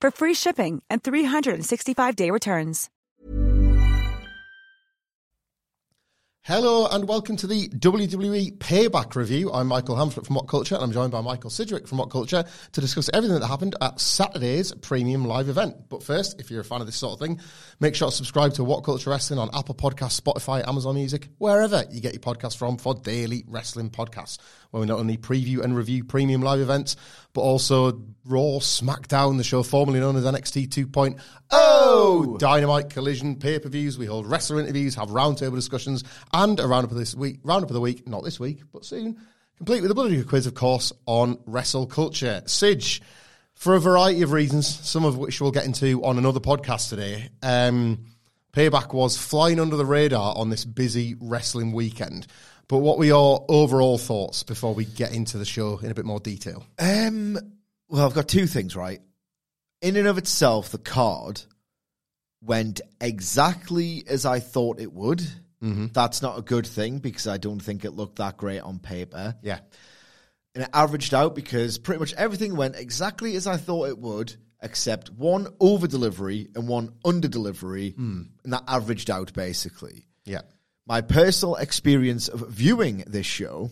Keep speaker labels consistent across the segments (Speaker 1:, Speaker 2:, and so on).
Speaker 1: for free shipping and 365-day returns.
Speaker 2: Hello and welcome to the WWE Payback Review. I'm Michael Hamflett from What Culture and I'm joined by Michael Sidgwick from What Culture to discuss everything that happened at Saturday's premium live event. But first, if you're a fan of this sort of thing, make sure to subscribe to What Culture Wrestling on Apple Podcasts, Spotify, Amazon Music, wherever you get your podcasts from for daily wrestling podcasts, where we not only preview and review premium live events, but also Raw, SmackDown, the show formerly known as NXT 2.0, Dynamite Collision pay-per-views. We hold wrestler interviews, have roundtable discussions, and a roundup of this week, roundup of the week, not this week, but soon, complete with a bloody quiz, of course, on wrestle culture. Sidge, for a variety of reasons, some of which we'll get into on another podcast today. Um, Payback was flying under the radar on this busy wrestling weekend. But what were your overall thoughts before we get into the show in a bit more detail?
Speaker 3: Um, well, I've got two things, right? In and of itself, the card went exactly as I thought it would.
Speaker 2: Mm-hmm.
Speaker 3: That's not a good thing because I don't think it looked that great on paper.
Speaker 2: Yeah.
Speaker 3: And it averaged out because pretty much everything went exactly as I thought it would, except one over delivery and one under delivery.
Speaker 2: Hmm.
Speaker 3: And that averaged out basically.
Speaker 2: Yeah.
Speaker 3: My personal experience of viewing this show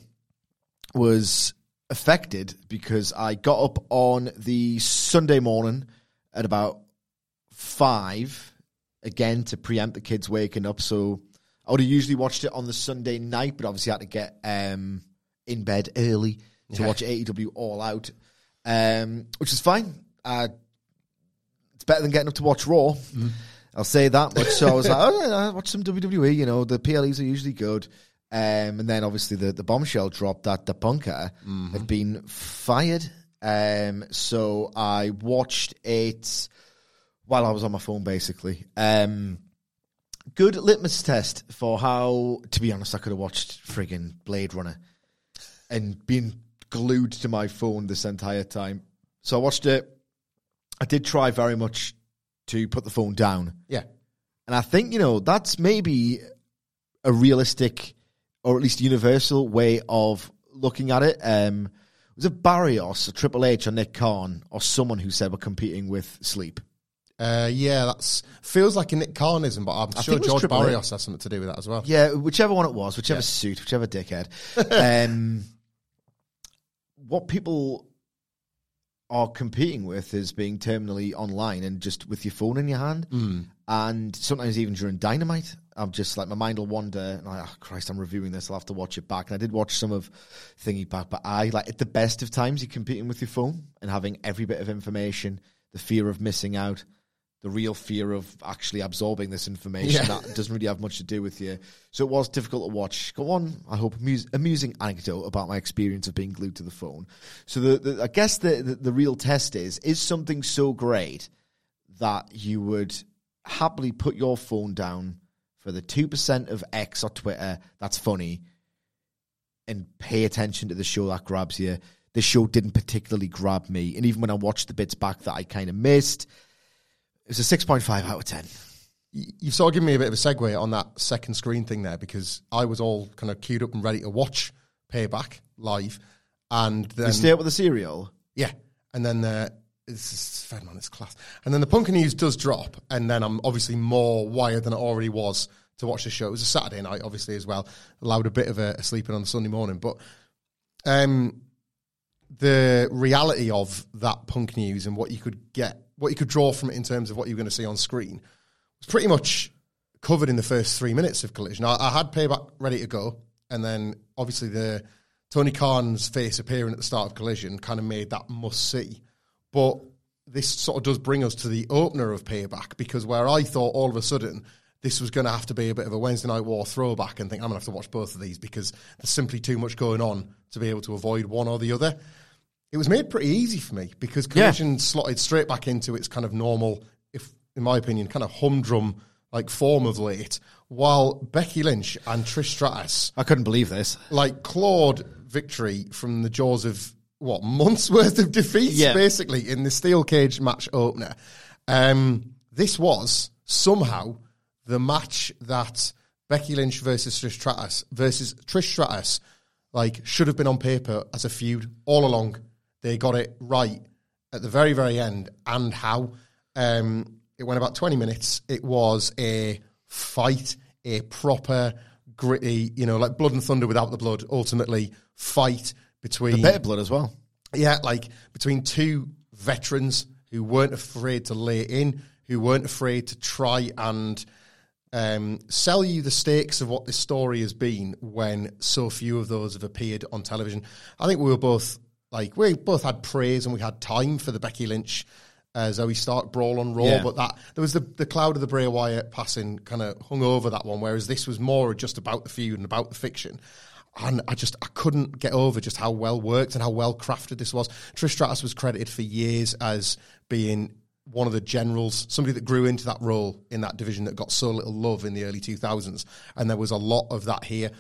Speaker 3: was affected because I got up on the Sunday morning at about five, again to preempt the kids waking up. So I would have usually watched it on the Sunday night, but obviously I had to get um, in bed early to
Speaker 2: Yeah.
Speaker 3: watch AEW All Out, um, which is fine. Uh, it's better than getting up to watch Raw. I'll say that much. So I was like, oh, yeah, I'll watch some WWE. You know, the PLEs are usually good. Um, and then obviously the, the bombshell dropped that the punker had been fired. Um, so I watched it while I was on my phone, basically. Um, good litmus test for how, to be honest, I could have watched friggin' Blade Runner and been glued to my phone this entire time. So I watched it. I did try very much to put the phone down.
Speaker 2: Yeah.
Speaker 3: And I think, you know, that's maybe a realistic or at least universal way of looking at it. Um, was it Barrios, or Triple H, or Nick Khan, or someone who said we're competing with sleep?
Speaker 2: Uh, yeah, that's feels like a Nick Khanism, but I'm
Speaker 3: I
Speaker 2: sure
Speaker 3: think it was
Speaker 2: George
Speaker 3: Triple.
Speaker 2: Barrios has something to do with that as well.
Speaker 3: Yeah, whichever one it was, whichever
Speaker 2: Yeah.
Speaker 3: suit, whichever dickhead. um, what people are competing with is being terminally online and just with your phone in your hand. Hmm. And sometimes even during Dynamite, I'm just like, my mind will wander. And I, oh, Christ, I'm reviewing this. I'll have to watch it back. And I did watch some of Thingy back, but I like at the best of times, you're competing with your phone and having every bit of information, the fear of missing out, the real fear of actually absorbing this information
Speaker 2: Yeah.
Speaker 3: that doesn't really have much to do with you. So it was difficult to watch. Go on, I hope, amus- amusing anecdote about my experience of being glued to the phone. So the, the I guess the, the the real test is is something so great that you would happily put your phone down for the two percent of X or Twitter that's funny, and pay attention to the show that grabs you. The show didn't particularly grab me, and even when I watched the bits back that I kind of missed, it was a six point five out of ten.
Speaker 2: You've sort of given me a bit of a segue on that second screen thing there because I was all kind of queued up and ready to watch Payback live, and then
Speaker 3: You stay up with the cereal.
Speaker 2: Yeah, and then uh, it's, it's fair man, it's class. And then the Punk News does drop, and then I'm obviously more wired than I already was to watch the show. It was a Saturday night, obviously as well. Allowed a bit of a, a sleeping on the Sunday morning, but um, the reality of that Punk News and what you could get what you could draw from it in terms of what you're going to see on screen was pretty much covered in the first three minutes of Collision. I, I had Payback ready to go, and then obviously the Tony Khan's face appearing at the start of Collision kind of made that must see. But this sort of does bring us to the opener of Payback because where I thought all of a sudden this was going to have to be a bit of a Wednesday Night War throwback and think I'm going to have to watch both of these because there's simply too much going on to be able to avoid one or the other. It was made pretty easy for me because Collision yeah. slotted straight back into its kind of normal, if in my opinion, kind of humdrum like form of late, while Becky Lynch and Trish Stratus,
Speaker 3: I couldn't believe this,
Speaker 2: like clawed victory from the jaws of what months worth of defeats, yeah. basically in the steel cage match opener. Um, this was somehow the match that Becky Lynch versus Trish Stratus versus Trish Stratus like should have been on paper as a feud all along. They got it right at the very very end, and how um, it went about twenty minutes. It was a fight, a proper gritty, you know, like blood and thunder without the blood. Ultimately, fight between
Speaker 3: a bit of blood as well.
Speaker 2: Yeah, like between two veterans who weren't afraid to lay in, who weren't afraid to try and um, sell you the stakes of what this story has been when so few of those have appeared on television. I think we were both like we both had praise and we had time for the Becky Lynch uh, Zoey Stark brawl on Raw, yeah. but that there was the the cloud of the Bray Wyatt passing kind of hung over that one, whereas this was more just about the feud and about the fiction. And I just I couldn't get over just how well worked and how well crafted this was. Trish Stratus was credited for years as being one of the generals, somebody that grew into that role in that division that got so little love in the early 2000s. And there was a lot of that here.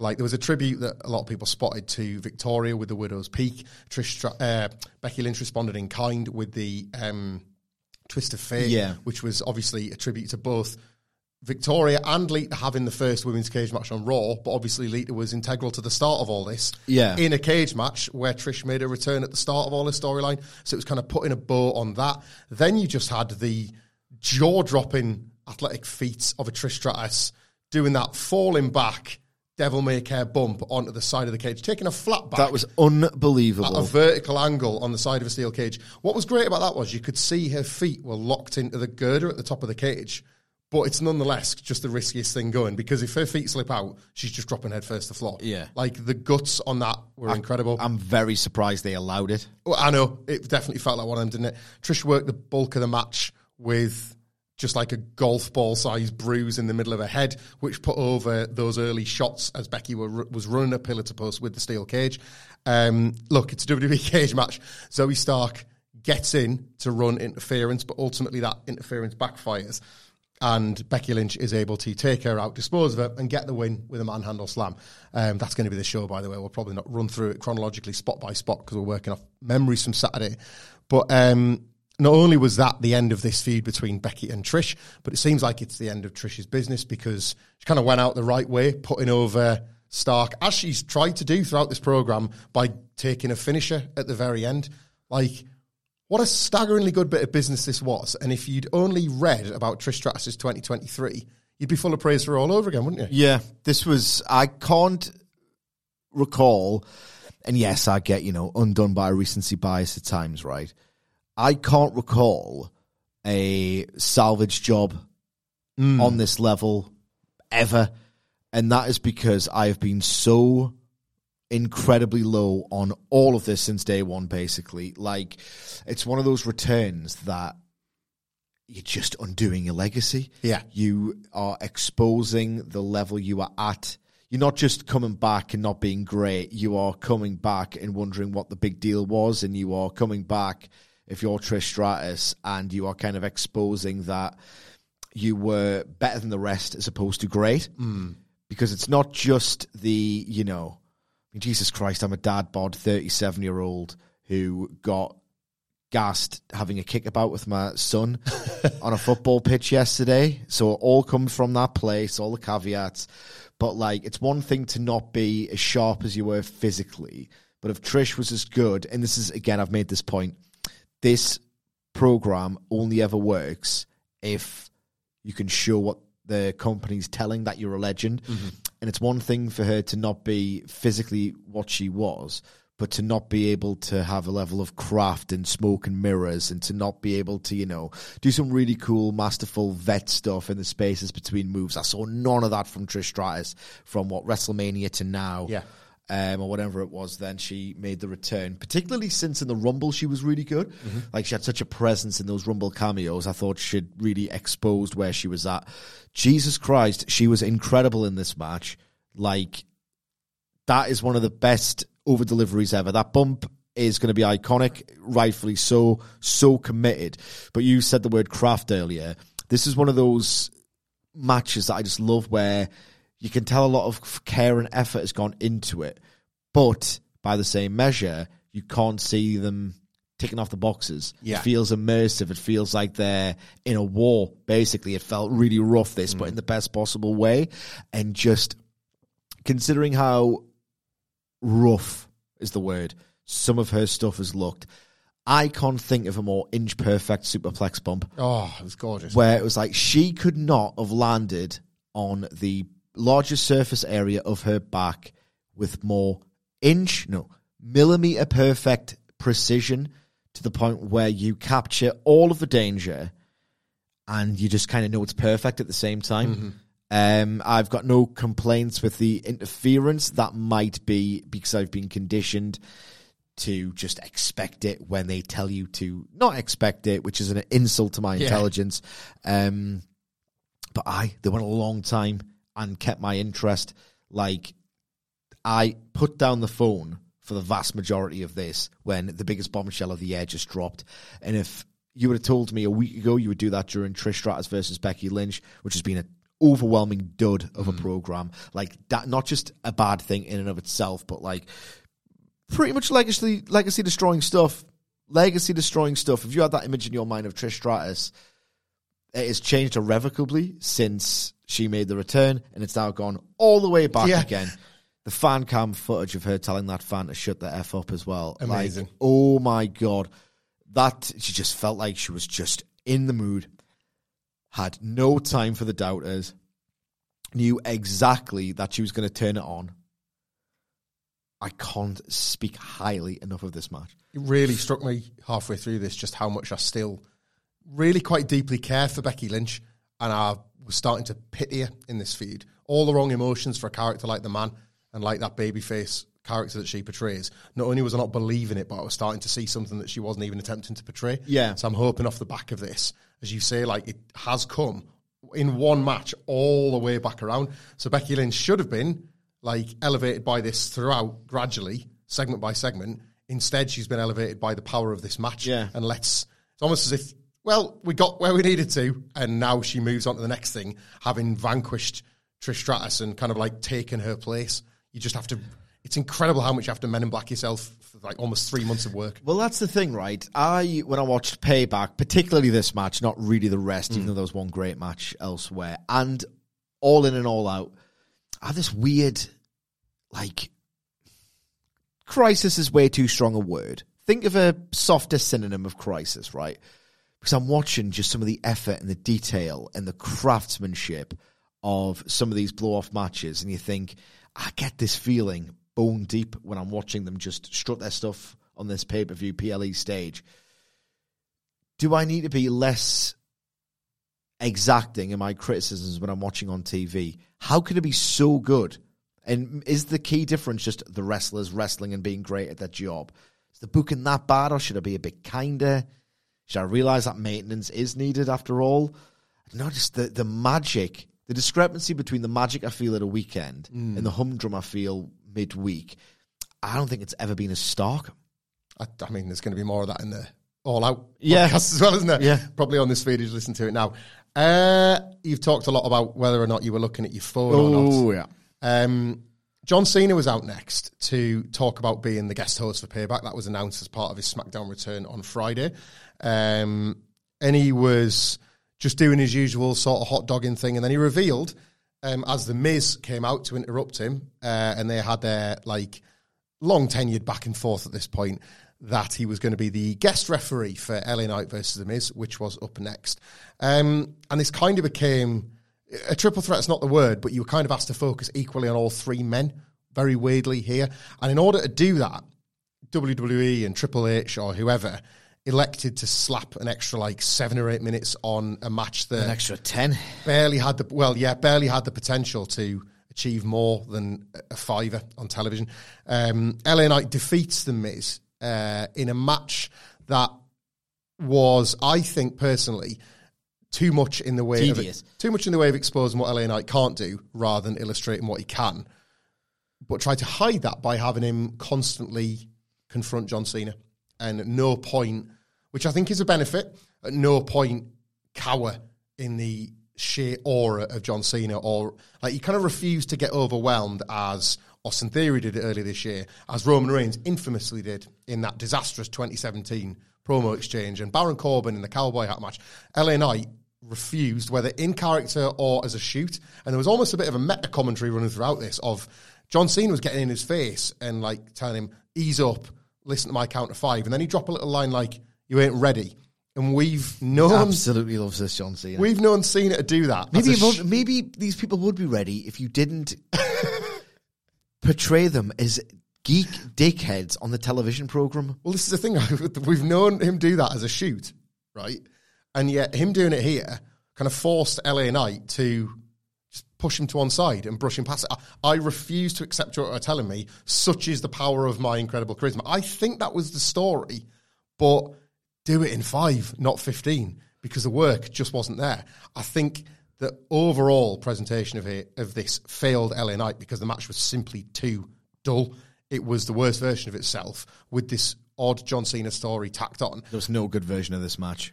Speaker 2: Like there was a tribute that a lot of people spotted to Victoria with the Widow's Peak. Trish, uh, Becky Lynch responded in kind with the um, Twist of Fate,
Speaker 3: yeah.
Speaker 2: which was obviously a tribute to both Victoria and Lita having the first women's cage match on Raw, but obviously Lita was integral to the start of all this.
Speaker 3: Yeah.
Speaker 2: In a cage match where Trish made a return at the start of all this storyline. So it was kind of putting a bow on that. Then you just had the jaw dropping athletic feats of a Trish Stratus doing that falling back devil may care bump onto the side of the cage, taking a flat back.
Speaker 3: That was unbelievable.
Speaker 2: At a vertical angle on the side of a steel cage. What was great about that was you could see her feet were locked into the girder at the top of the cage but it's nonetheless just the riskiest thing going because if her feet slip out, she's just dropping head first to floor.
Speaker 3: Yeah.
Speaker 2: Like the guts on that were
Speaker 3: I,
Speaker 2: incredible.
Speaker 3: I'm very surprised they allowed it.
Speaker 2: Well, I know. It definitely felt like one of them, didn't it? Trish worked the bulk of the match with just like a golf ball sized bruise in the middle of her head, which put over those early shots as Becky were, was running a pillar to post with the steel cage. Um, look, it's a WWE cage match. Zoey Stark gets in to run interference, but ultimately that interference backfires and Becky Lynch is able to take her out, dispose of her, and get the win with a manhandle slam. Um, that's going to be the show, by the way. We'll probably not run through it chronologically, spot by spot, because we're working off memories from Saturday. But um, not only was that the end of this feud between Becky and Trish, but it seems like it's the end of Trish's business because she kind of went out the right way, putting over Stark, as she's tried to do throughout this program by taking a finisher at the very end. Like, what a staggeringly good bit of business this was. And if you'd only read about Trish Stratus' 2023, you'd be full of praise for her all over again, wouldn't you?
Speaker 3: Yeah, this was, I can't recall, and yes, I get, you know, undone by recency bias at times, right? I can't recall a salvage job mm. on this level ever. And that is because I have been so incredibly low on all of this since day one, basically. Like, it's one of those returns that you're just undoing your legacy.
Speaker 2: Yeah.
Speaker 3: You are exposing the level you are at. You're not just coming back and not being great. You are coming back and wondering what the big deal was. And you are coming back, if you're Trish Stratus, and you are kind of exposing that you were better than the rest as opposed to great.
Speaker 2: Mm.
Speaker 3: Because it's not just the, you know, Jesus Christ, I'm a dad bod, 37 year old who got gassed having a kickabout with my son on a football pitch yesterday. So it all comes from that place, all the caveats. But like, it's one thing to not be as sharp as you were physically. But if Trish was as good, and this is again, I've made this point, this program only ever works if you can show what the company's telling that you're a legend.
Speaker 2: Mm-hmm.
Speaker 3: And it's one thing for her to not be physically what she was, but to not be able to have a level of craft and smoke and mirrors and to not be able to, you know, do some really cool, masterful vet stuff in the spaces between moves. I saw none of that from Trish Stratus from what WrestleMania to now.
Speaker 2: Yeah.
Speaker 3: Um, or whatever it was, then she made the return. Particularly since in the Rumble she was really good. Like she had such a presence in those Rumble cameos. I thought she'd really exposed where she was at. Jesus Christ, she was incredible in this match. Like that is one of the best over deliveries ever. That bump is going to be iconic, rightfully so, so committed. But you said the word craft earlier. This is one of those matches that I just love where you can tell a lot of care and effort has gone into it, but by the same measure, you can't see them ticking off the boxes.
Speaker 2: Yeah.
Speaker 3: It feels immersive. It feels like they're in a war, basically. It felt really rough, this, but mm. in the best possible way. And just considering how rough is the word some of her stuff has looked, I can't think of a more inch perfect superplex bump
Speaker 2: Oh, it was gorgeous.
Speaker 3: where it was like she could not have landed on the largest surface area of her back with more inch, no, millimeter perfect precision to the point where you capture all of the danger and you just kind of know it's perfect at the same time. Um, I've got no complaints with the interference. That might be because I've been conditioned to just expect it when they tell you to not expect it, which is an insult to my
Speaker 2: Yeah.
Speaker 3: intelligence. Um, but I, they went a long time and kept my interest. Like, I put down the phone for the vast majority of this when the biggest bombshell of the year just dropped. And if you would have told me a week ago you would do that during Trish Stratus versus Becky Lynch, which has been an overwhelming dud of a hmm. program, like that, not just a bad thing in and of itself, but like pretty much legacy legacy destroying stuff. Legacy destroying stuff. If you had that image in your mind of Trish Stratus, it has changed irrevocably since she made the return, and it's now gone all the way back
Speaker 2: Yeah.
Speaker 3: again. The fan cam footage of her telling that fan to shut the f up as well. Like,
Speaker 2: Amazing.
Speaker 3: oh my god, that she just felt like she was just in the mood. Had no time for the doubters. Knew exactly that she was going to turn it on. I can't speak highly enough of this match.
Speaker 2: it really struck me halfway through this just how much I still really quite deeply care for Becky Lynch, and I was starting to pity her in this feud. All the wrong emotions for a character like the man and like that babyface character that she portrays. Not only was I not believing it, but I was starting to see something that she wasn't even attempting to portray.
Speaker 3: Yeah.
Speaker 2: So I'm hoping off the back of this, as you say, like it has come in one match all the way back around. So Becky Lynch should have been like elevated by this throughout gradually, segment by segment. Instead, she's been elevated by the power of this match.
Speaker 3: Yeah.
Speaker 2: And let's, it's almost as if, well, we got where we needed to, and now she moves on to the next thing, having vanquished Trish Stratus and kind of like taken her place. You just have to, it's incredible how much you have to men in black yourself for like almost three months of work.
Speaker 3: Well, that's the thing, right? I when I watched Payback, particularly this match, not really the rest, even hmm. though there was one great match elsewhere, and all in and all out, I have this weird, like, crisis is way too strong a word. Think of a softer synonym of crisis, right? Because I'm watching just some of the effort and the detail and the craftsmanship of some of these blow off matches, and you think, I get this feeling bone deep when I'm watching them just strut their stuff on this pay per view PLE stage. Do I need to be less exacting in my criticisms when I'm watching on TV? How could it be so good? And is the key difference just the wrestlers wrestling and being great at their job? Is the booking that bad, or should I be a bit kinder? Should I realize that maintenance is needed after all? No, just the, the magic, the discrepancy between the magic I feel at a weekend and the humdrum I feel midweek. I don't think it's ever been as stark.
Speaker 2: I, I mean, there's going to be more of that in the All Out
Speaker 3: Yeah.
Speaker 2: podcast as well, isn't there?
Speaker 3: Yeah.
Speaker 2: Probably on this feed as you listen to it now. Uh, you've talked a lot about whether or not you were looking at your phone or not.
Speaker 3: Oh, yeah.
Speaker 2: Um, John Cena was out next to talk about being the guest host for Payback. That was announced as part of his SmackDown return on Friday. Um, and he was just doing his usual sort of hot dogging thing. And then he revealed, um, as The Miz came out to interrupt him, uh, and they had their like long tenured back and forth at this point, that he was going to be the guest referee for LA Knight versus The Miz, which was up next. Um, and this kind of became a triple threat's not the word, but you were kind of asked to focus equally on all three men, very weirdly here. And in order to do that, WWE and Triple H or whoever elected to slap an extra like seven or eight minutes on a match that
Speaker 3: An extra 10.
Speaker 2: barely had the well, yeah, barely had the potential to achieve more than a fiver on television. Um, LA Knight defeats the Miz uh, in a match that was, I think personally, too much in the way
Speaker 3: Tedious.
Speaker 2: of too much in the way of exposing what LA Knight can't do rather than illustrating what he can. But try to hide that by having him constantly confront John Cena, and at no point, which I think is a benefit, at no point cower in the sheer aura of John Cena, or like he kind of refused to get overwhelmed as Austin Theory did earlier this year, as Roman Reigns infamously did in that disastrous 2017 promo exchange, and Baron Corbin in the cowboy hat match. LA Knight refused, whether in character or as a shoot, and there was almost a bit of a meta commentary running throughout this of John Cena was getting in his face and like telling him, "Ease up, listen to my count to five. and then he drop a little line like, "You ain't ready." And we've known
Speaker 3: Absolutely loves this John Cena.
Speaker 2: we've known Cena to do that.
Speaker 3: Maybe,
Speaker 2: as a
Speaker 3: it
Speaker 2: sh-
Speaker 3: maybe these people would be ready if you didn't portray them as geek dickheads on the television program.
Speaker 2: Well, this is the thing. We've known him do that as a shoot, right? And yet, him doing it here kind of forced LA Knight to just push him to one side and brush him past it. I, I refuse to accept what you're telling me. Such is the power of my incredible charisma. I think that was the story, but do it in five, not 15, because the work just wasn't there. I think the overall presentation of it, of this failed LA Knight because the match was simply too dull. It was the worst version of itself with this odd John Cena story tacked on.
Speaker 3: There was no good version of this match.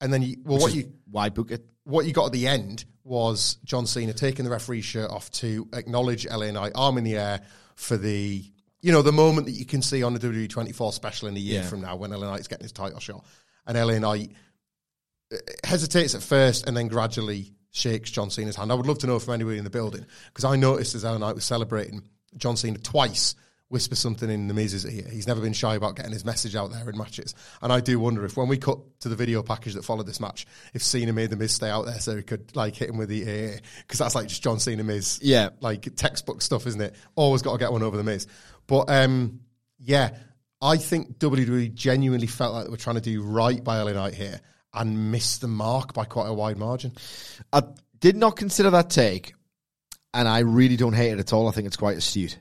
Speaker 2: And then you, well, what you
Speaker 3: Why book it?
Speaker 2: What you got at the end was John Cena taking the referee's shirt off to acknowledge LA Knight, arm in the air for the you know the moment that you can see on the WWE 24 special in a year
Speaker 3: Yeah.
Speaker 2: from now when LA Knight's getting his title shot, and LA Knight uh, hesitates at first and then gradually shakes John Cena's hand. I would love to know from anybody in the building because I noticed as LA Knight was celebrating John Cena twice. Whisper something in the Miz's ear. He's never been shy about getting his message out there in matches. And I do wonder if when we cut to the video package that followed this match, if Cena made the Miz stay out there so he could like hit him with the ear. Because that's like just John Cena Miz.
Speaker 3: Yeah.
Speaker 2: Like textbook stuff, isn't it? Always got to get one over the Miz. But um, yeah, I think WWE genuinely felt like they were trying to do right by LA Knight here and missed the mark by quite a wide margin.
Speaker 3: I did not consider that take, and I really don't hate it at all. I think it's quite astute.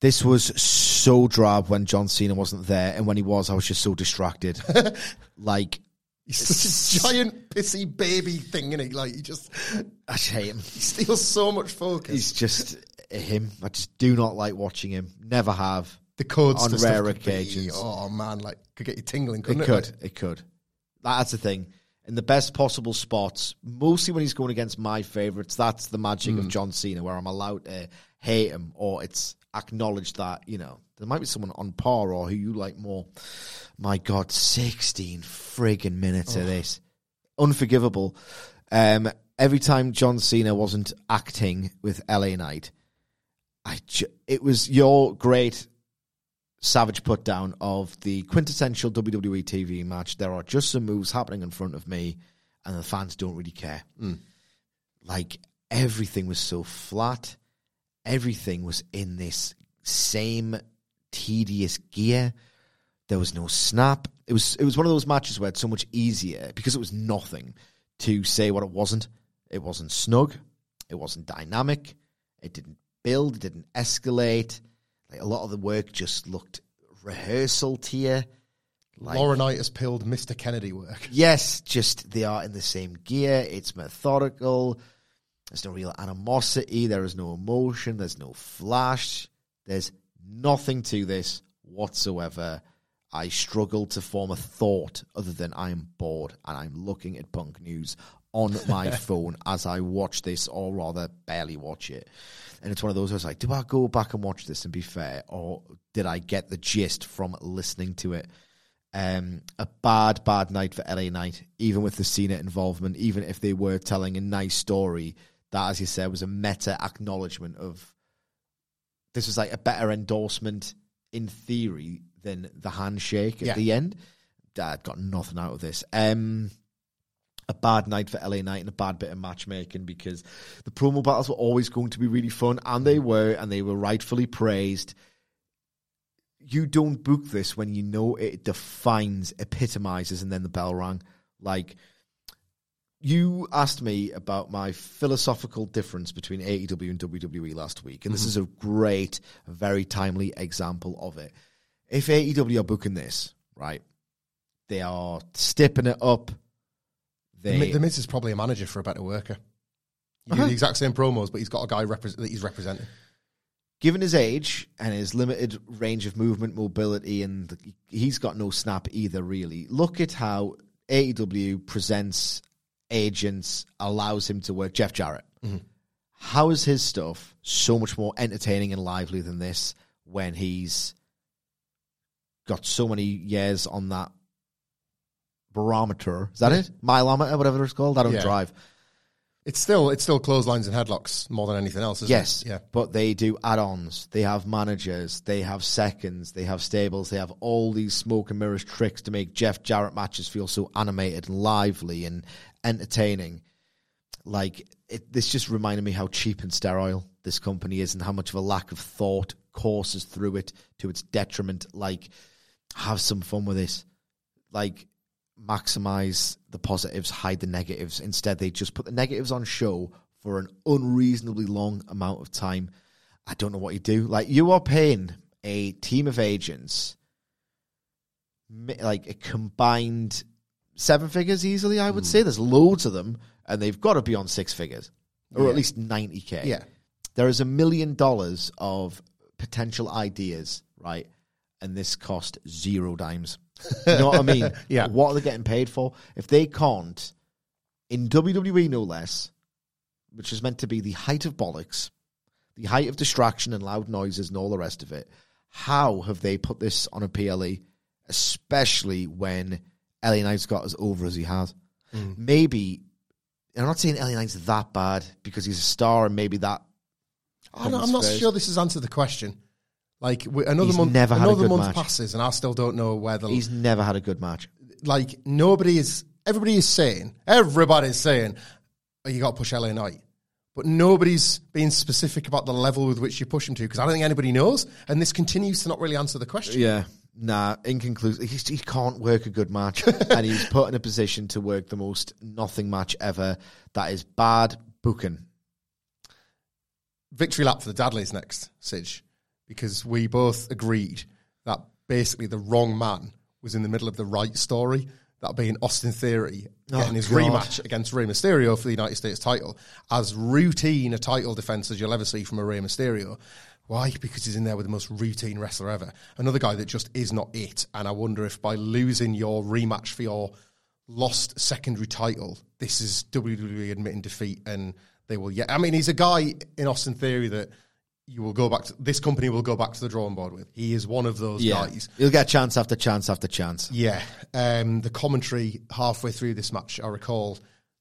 Speaker 3: This was so drab when John Cena wasn't there, and when he was, I was just so distracted. like,
Speaker 2: He's such a giant pissy baby thing, is he? Like he just
Speaker 3: I just hate him.
Speaker 2: he steals so much focus.
Speaker 3: He's just him. I just do not like watching him. Never have.
Speaker 2: the codes
Speaker 3: on rare
Speaker 2: could be-
Speaker 3: occasions.
Speaker 2: oh man, like could get you tingling, couldn't it?
Speaker 3: could. It could. That's the thing. In the best possible spots, mostly when he's going against my favourites, that's the magic
Speaker 2: Hmm.
Speaker 3: of John Cena, where I'm allowed to hate him or it's acknowledged that, you know, there might be someone on par or who you like more. My God, 16 friggin' minutes of this. Unforgivable. Um, every time John Cena wasn't acting with LA Knight, I ju- it was your great savage put down of the quintessential WWE TV match. There are just some moves happening in front of me, and the fans don't really care. Hmm. Like everything was so flat. Everything was in this same tedious gear. There was no snap. It was it was one of those matches where it's so much easier because it was nothing to say what it wasn't. It wasn't snug. It wasn't dynamic. It didn't build. It didn't escalate. Like a lot of the work just looked rehearsal tier. Like,
Speaker 2: Laurinaitis pilled Mr. Kennedy work.
Speaker 3: yes, just they are in the same gear. It's methodical. There's no real animosity. There is no emotion. There's no flash. There's nothing to this whatsoever. I struggle to form a thought other than I'm bored and I'm looking at punk news on my phone as I watch this, or rather, barely watch it. And it's one of those I was like, do I go back and watch this and be fair, or did I get the gist from listening to it? Um, a bad, bad night for LA Knight, even with the Cena involvement, even if they were telling a nice story. That, as you said, was a meta acknowledgement of this was like a better endorsement in theory than the handshake at
Speaker 2: Yeah.
Speaker 3: the end. Dad got nothing out of this. Um, a bad night for LA Knight and a bad bit of matchmaking because the promo battles were always going to be really fun, and they mm. were, and they were rightfully praised. you don't book this when you know it defines, epitomizes, and then the bell rang. Like you asked me about my philosophical difference between AEW and WWE last week, and this mm-hmm. is a great, very timely example of it. If AEW are booking this, right, they are stepping it up.
Speaker 2: The,
Speaker 3: They
Speaker 2: the Miz is probably a manager for a better worker. You
Speaker 3: Uh-huh.
Speaker 2: the exact same promos, but he's got a guy repre- that he's representing.
Speaker 3: given his age and his limited range of movement, mobility, and he's got no snap either, really. Look at how AEW presents agents, allows him to work. Jeff Jarrett. How is his stuff so much more entertaining and lively than this when he's got so many years on that barometer? Is that it? Mileometer, whatever it's called? I don't
Speaker 2: Yeah.
Speaker 3: drive.
Speaker 2: It's still it's still clotheslines and headlocks more than anything else. Isn't
Speaker 3: Yes,
Speaker 2: it? yeah.
Speaker 3: but they do add-ons. They have managers. They have seconds. They have stables. They have all these smoke and mirrors tricks to make Jeff Jarrett matches feel so animated and lively and entertaining. Like it, this just reminded me how cheap and sterile this company is, and how much of a lack of thought courses through it to its detriment. Like, have some fun with this. Like, maximize the positives, hide the negatives. Instead, they just put the negatives on show for an unreasonably long amount of time. I don't know what you do. Like, you are paying a team of agents like a combined seven figures easily, I would hmm. say. There's loads of them, and they've got to be on six figures or
Speaker 2: Yeah.
Speaker 3: at least 90K.
Speaker 2: Yeah.
Speaker 3: There is a million dollars of potential ideas, right? And this cost zero dimes. You know what I mean?
Speaker 2: Yeah.
Speaker 3: What are they getting paid for? If they can't, in WWE no less, which is meant to be the height of bollocks, the height of distraction and loud noises and all the rest of it, how have they put this on a PLE, especially when LA Knight's got as over as he has? Mm. Maybe, and I'm not saying LA Knight's that bad because he's a star and maybe that.
Speaker 2: I'm not, I'm not sure this has answered the question. Like another
Speaker 3: He's
Speaker 2: month,
Speaker 3: never had a
Speaker 2: another month
Speaker 3: match.
Speaker 2: passes, and I still don't know where the
Speaker 3: He's never had a good match.
Speaker 2: like nobody is. Everybody is saying, everybody's saying, oh, you got to push LA Knight, but nobody's being specific about the level with which you push him to because I don't think anybody knows, and this continues to not really answer the question.
Speaker 3: Yeah. Nah, inconclusive. He, he can't work a good match, and he's put in a position to work the most nothing match ever. That is bad booking.
Speaker 2: Victory lap for the Dadleys next, Sidge, because we both agreed that basically the wrong man was in the middle of the right story. That being Austin Theory oh, getting
Speaker 3: Oh,
Speaker 2: his
Speaker 3: God.
Speaker 2: rematch against Rey Mysterio for the United States title, as routine a title defense as you'll ever see from a Rey Mysterio. Why? Because he's in there with the most routine wrestler ever. Another guy that just is not it. And I wonder if by losing your rematch for your lost secondary title, this is WWE admitting defeat and they will. Yeah, I mean, he's a guy in Austin Theory that you will go back to. This company will go back to the drawing board with. He is one of those guys.
Speaker 3: He'll get chance after chance after chance.
Speaker 2: Yeah. Um, the commentary halfway through this match, I recall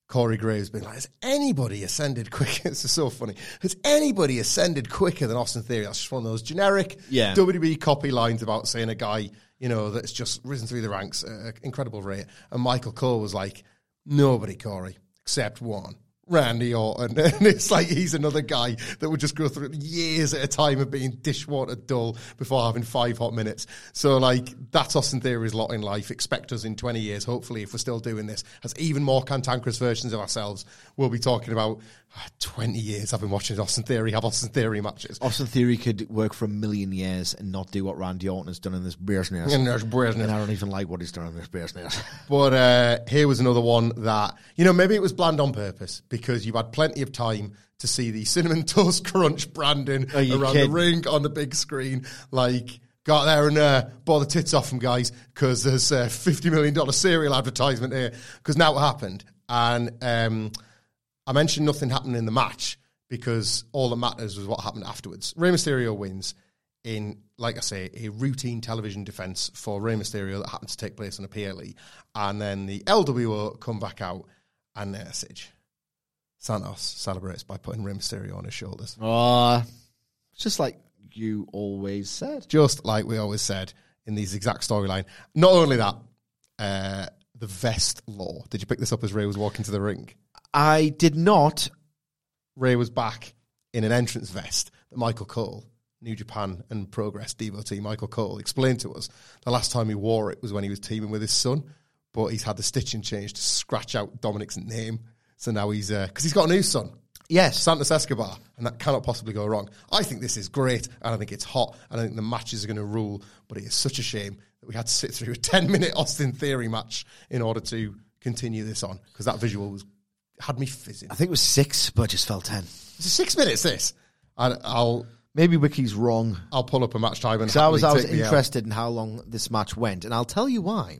Speaker 2: Corey Graves being like, Has anybody ascended quicker? This is so funny. Has anybody ascended quicker than Austin Theory? That's just one of those generic
Speaker 3: Yeah.
Speaker 2: WWE copy lines about saying a guy, you know, that's just risen through the ranks, uh, incredible rate. And Michael Cole was like, Nobody, Corey, except one. Randy Orton. And it's like he's another guy that would just go through years at a time of being dishwater dull before having five hot minutes. So, like, that's Austin Theory's lot in life. Expect us in 20 years, hopefully, if we're still doing this, as even more cantankerous versions of ourselves. We'll be talking about 20 years I've been watching Austin Theory have Austin Theory matches.
Speaker 3: Austin Theory could work for a million years and not do what Randy Orton has done in this business.
Speaker 2: And there's Brezhnev.
Speaker 3: And I don't even like what he's done in this business.
Speaker 2: But uh, here was another one that, you know, maybe it was bland on purpose because you had plenty of time to see the Cinnamon Toast Crunch branding around
Speaker 3: kidding?
Speaker 2: the ring on the big screen. Like, got there and uh, bore the tits off them, guys, because there's a $50 million cereal advertisement here. Because now what happened? And um, I mentioned nothing happened in the match because all that matters was what happened afterwards. Rey Mysterio wins in, like I say, a routine television defense for Rey Mysterio that happened to take place on a PLE. And then the LWO come back out and uh, Sage. Santos celebrates by putting Rey Mysterio on his shoulders.
Speaker 3: Oh, it's just like you always said.
Speaker 2: Just like we always said in these exact storyline. Not only that, uh, the vest law. Did you pick this up as Rey was walking to the ring?
Speaker 3: I did not.
Speaker 2: Rey was back in an entrance vest that Michael Cole New Japan and Progress devotee Michael Cole explained to us the last time he wore it was when he was teaming with his son, but he's had the stitching changed to scratch out Dominic's name. So now he's uh, because he's got a new son.
Speaker 3: Yes.
Speaker 2: Santos Escobar, and that cannot possibly go wrong. I think this is great, and I think it's hot, and I think the matches are going to rule. But it is such a shame that we had to sit through a ten-minute Austin Theory match in order to continue this on because that visual was had me fizzing.
Speaker 3: I think it was six, but I just felt ten.
Speaker 2: It's six minutes. This, and I'll
Speaker 3: Maybe Wiki's wrong.
Speaker 2: I'll pull up a match time and
Speaker 3: So I was I was interested in how long this match went, and I'll tell you why.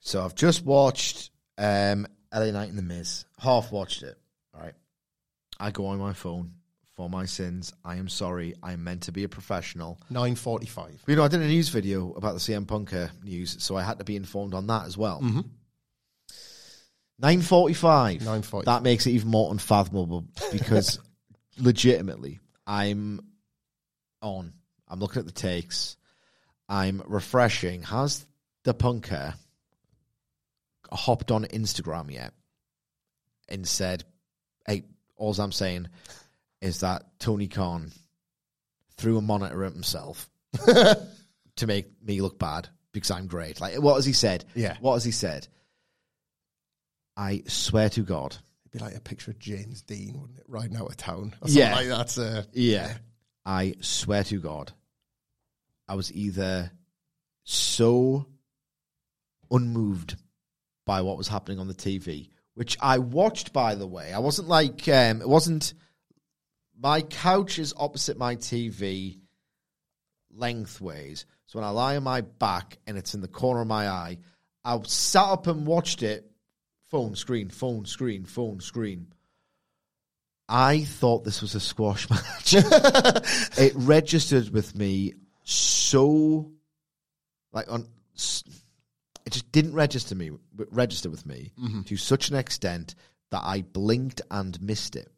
Speaker 3: So I've just watched um, LA Knight in the Miz, half watched it. All right, I go on my phone for my sins. I am sorry. I am meant to be a professional.
Speaker 2: Nine forty-five.
Speaker 3: You know, I did a news video about the CM Punk uh, news, so I had to be informed on that as well.
Speaker 2: Mm-hmm.
Speaker 3: Nine forty-five.
Speaker 2: 9:45.
Speaker 3: That makes it even more unfathomable because, legitimately, I'm on. I'm looking at the takes. I'm refreshing. Has the punker hopped on Instagram yet and said, "Hey, all I'm saying is that Tony Khan threw a monitor at himself to make me look bad because I'm great." Like, what has he said?
Speaker 2: Yeah.
Speaker 3: What has he said? I swear to God,
Speaker 2: It'd be like a picture of James Dean, wouldn't it, riding out of town? Or
Speaker 3: Yeah.
Speaker 2: something like that. Uh,
Speaker 3: Yeah. I swear to God, I was either so unmoved by what was happening on the TV, which I watched, by the way. I wasn't like, um, it wasn't, my couch is opposite my TV lengthways. So when I lie on my back and it's in the corner of my eye, I sat up and watched it phone screen, phone screen, phone screen. I thought this was a squash match. it registered with me so like on it just didn't register me register with me mm-hmm. to such an extent that I blinked and missed it.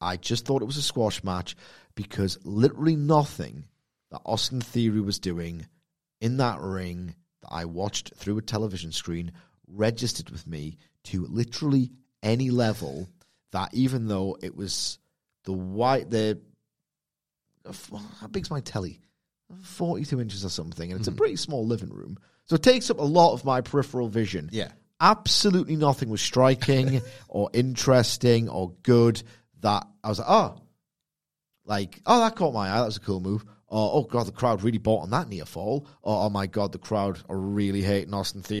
Speaker 3: I just thought it was a squash match because literally nothing that Austin Theory was doing in that ring that I watched through a television screen registered with me to literally any level that even though it was the white the how big's my telly? 42 inches or something and it's a mm-hmm. pretty small living room. So it takes up a lot of my peripheral vision.
Speaker 2: Yeah.
Speaker 3: absolutely nothing was striking or interesting or good that i was like oh like oh that caught my eye. That was a cool move. Or oh god the crowd really bought on that near fall. Or oh my god the crowd are really hating austin Theory.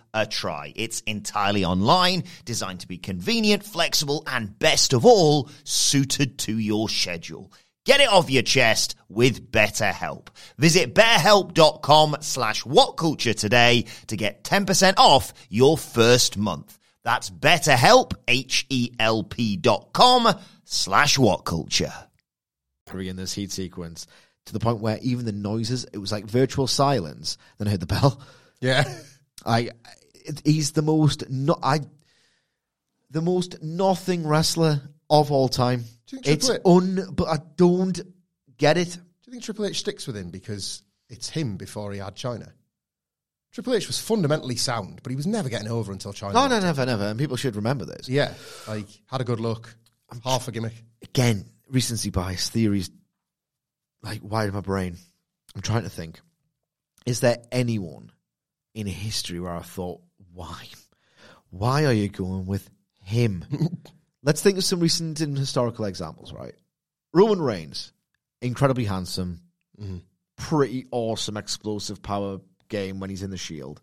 Speaker 4: a try. It's entirely online, designed to be convenient, flexible, and best of all, suited to your schedule. Get it off your chest with BetterHelp. Visit betterhelp.com slash whatculture today to get 10% off your first month. That's betterhelp, H-E-L-P dot com slash whatculture.
Speaker 3: in this heat sequence to the point where even the noises, it was like virtual silence. Then I heard the bell.
Speaker 2: Yeah.
Speaker 3: I, it, he's the most no, I, the most nothing wrestler of all time.
Speaker 2: Do you think
Speaker 3: It's un, but I don't get it.
Speaker 2: Do you think Triple H sticks with him because it's him before he had Chyna? Triple H was fundamentally sound, but he was never getting over until Chyna.
Speaker 3: No, no, never, never. And people should remember this.
Speaker 2: Yeah, like had a good look, I'm half a gimmick.
Speaker 3: Again, recency bias theories, like wide in my brain. I'm trying to think. Is there anyone in history where I thought, why? Why are you going with him? Let's think of some recent and historical examples, right? Roman Reigns, incredibly handsome, mm-hmm. pretty awesome, explosive power game when he's in the Shield.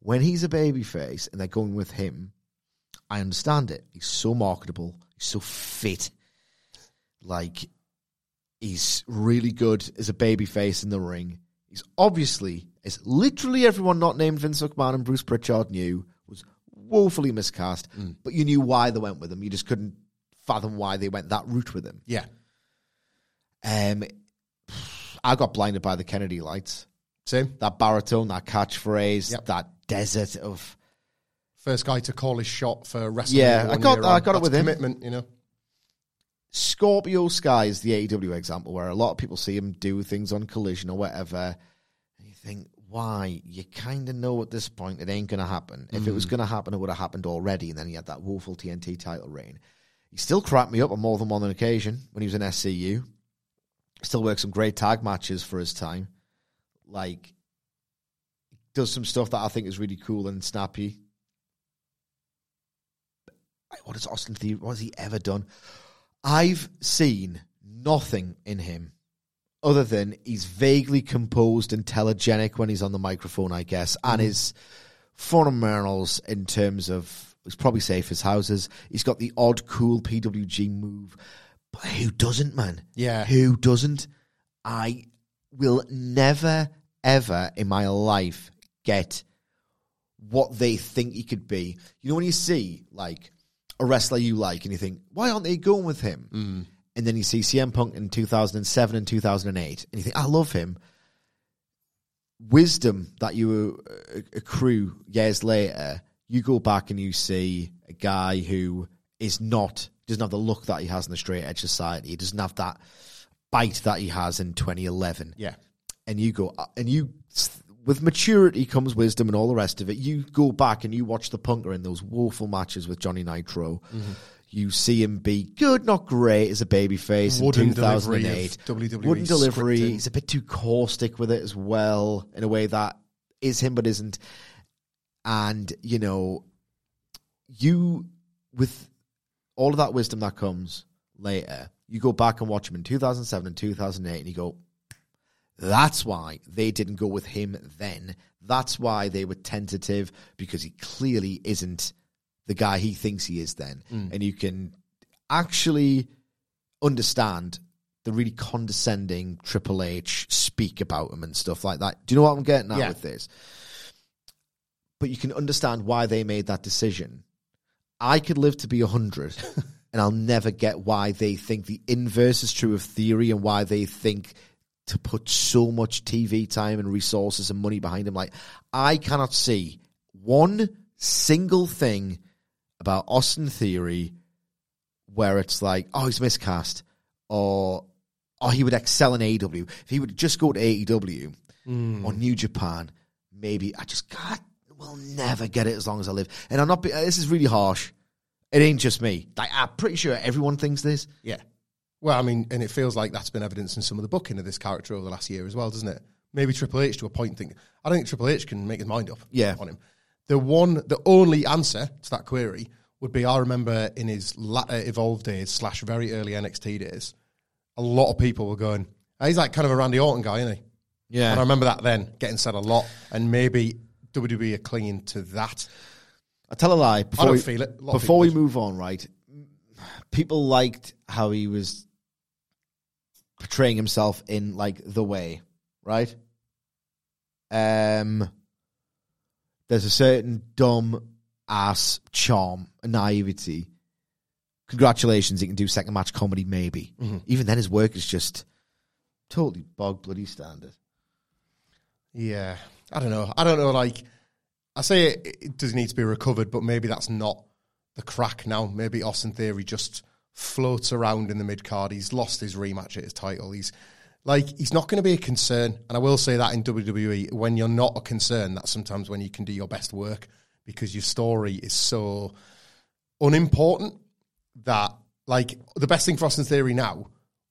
Speaker 3: When he's a babyface and they're going with him, I understand it. He's so marketable. He's so fit. Like, he's really good as a babyface in the ring. He's obviously, as literally everyone not named Vince McMahon and Bruce Pritchard knew, was woefully miscast. But you knew why they went with him. You just couldn't fathom why they went that route with him.
Speaker 2: Yeah,
Speaker 3: Um, I got blinded by the Kennedy lights.
Speaker 2: same.
Speaker 3: That baritone, that catchphrase,
Speaker 2: Yep.
Speaker 3: that desert of
Speaker 2: First guy to call his shot for wrestling.
Speaker 3: Yeah, I got I
Speaker 2: on.
Speaker 3: got it
Speaker 2: That's
Speaker 3: with him.
Speaker 2: commitment. You know,
Speaker 3: Scorpio Sky is the AEW example where a lot of people see him do things on collision or whatever. And you think, why? You kind of know at this point it ain't going to happen. If it was mm. going to happen, it would have happened already. And then he had that woeful TNT title reign. He still cracked me up on more than one occasion when he was in SCU. Still worked some great tag matches for his time. Like, does some stuff that I think is really cool and snappy. What has Austin Theory? What has he ever done? I've seen nothing in him other than he's vaguely composed and telegenic when he's on the microphone, I guess, and mm. his fundamentals in terms of he's probably safe as houses. He's got the odd cool PWG move, but who doesn't, man?
Speaker 2: Yeah.
Speaker 3: who doesn't? I will never, ever in my life get what they think he could be. You know, when you see like a wrestler you like and you think, why aren't they going with him? Mm. And then you see CM Punk in 2007 and 2008, and you think, I love him. Wisdom that you uh, accrue years later, you go back and you see a guy who is not, doesn't have the look that he has in the straight edge society. He doesn't have that bite that he has in 2011
Speaker 2: yeah,
Speaker 3: and you go uh, and you with maturity comes wisdom and all the rest of it. You go back and you watch the punker in those woeful matches with Johnny Nitro. You see him be good, not great as a babyface in 2008.
Speaker 2: delivery
Speaker 3: Wooden delivery.
Speaker 2: scripting.
Speaker 3: He's a bit too caustic with it as well, in a way that is him but isn't. And you know, you with all of that wisdom that comes later, you go back and watch him in 2007 and 2008, and you go, that's why they didn't go with him then. That's why they were tentative because he clearly isn't the guy he thinks he is then. Hmm. And you can actually understand the really condescending Triple H speak about him and stuff like that. Do you know what I'm getting at
Speaker 2: Yeah.
Speaker 3: with this? But you can understand why they made that decision. I could live to be 100 and I'll never get why they think the inverse is true of theory and why they think to put so much TV time and resources and money behind him. Like, I cannot see one single thing about Austin Theory where it's like, oh, he's miscast, or oh, he would excel in AEW. If he would just go to AEW hmm. or New Japan, maybe I just God will never get it as long as I live. And I'm not. be- This is really harsh. It ain't just me. Like, I'm pretty sure everyone thinks this.
Speaker 2: yeah. Well, I mean, and it feels like that's been evidenced in some of the booking of this character over the last year as well, doesn't it? Maybe Triple H to a point think I don't think Triple H can make his mind up
Speaker 3: Yeah.
Speaker 2: on him. The one, the only answer to that query would be I remember in his latter evolved days slash very early NXT days, a lot of people were going, "Ah, he's like kind of a Randy Orton guy, isn't he?
Speaker 3: Yeah.
Speaker 2: And I remember that then getting said a lot, and maybe WWE are clinging to that.
Speaker 3: I tell a lie. Before
Speaker 2: don't
Speaker 3: we,
Speaker 2: feel it. A lot of
Speaker 3: Before we move on, right? People liked how he was portraying himself in like the way, right? Um, there's a certain dumb ass charm, and naivety. Congratulations, he can do second match comedy, maybe. Mm-hmm. Even then, his work is just totally bog bloody standard.
Speaker 2: Yeah, I don't know. I don't know. Like I say, it, it does need to be recovered, but maybe that's not the crack now. Maybe Austin Theory just floats around in the mid card. He's lost his rematch at his title. He's like he's not going to be a concern, and I will say that in WWE, when you're not a concern, that's sometimes when you can do your best work because your story is so unimportant that like the best thing for Austin Theory now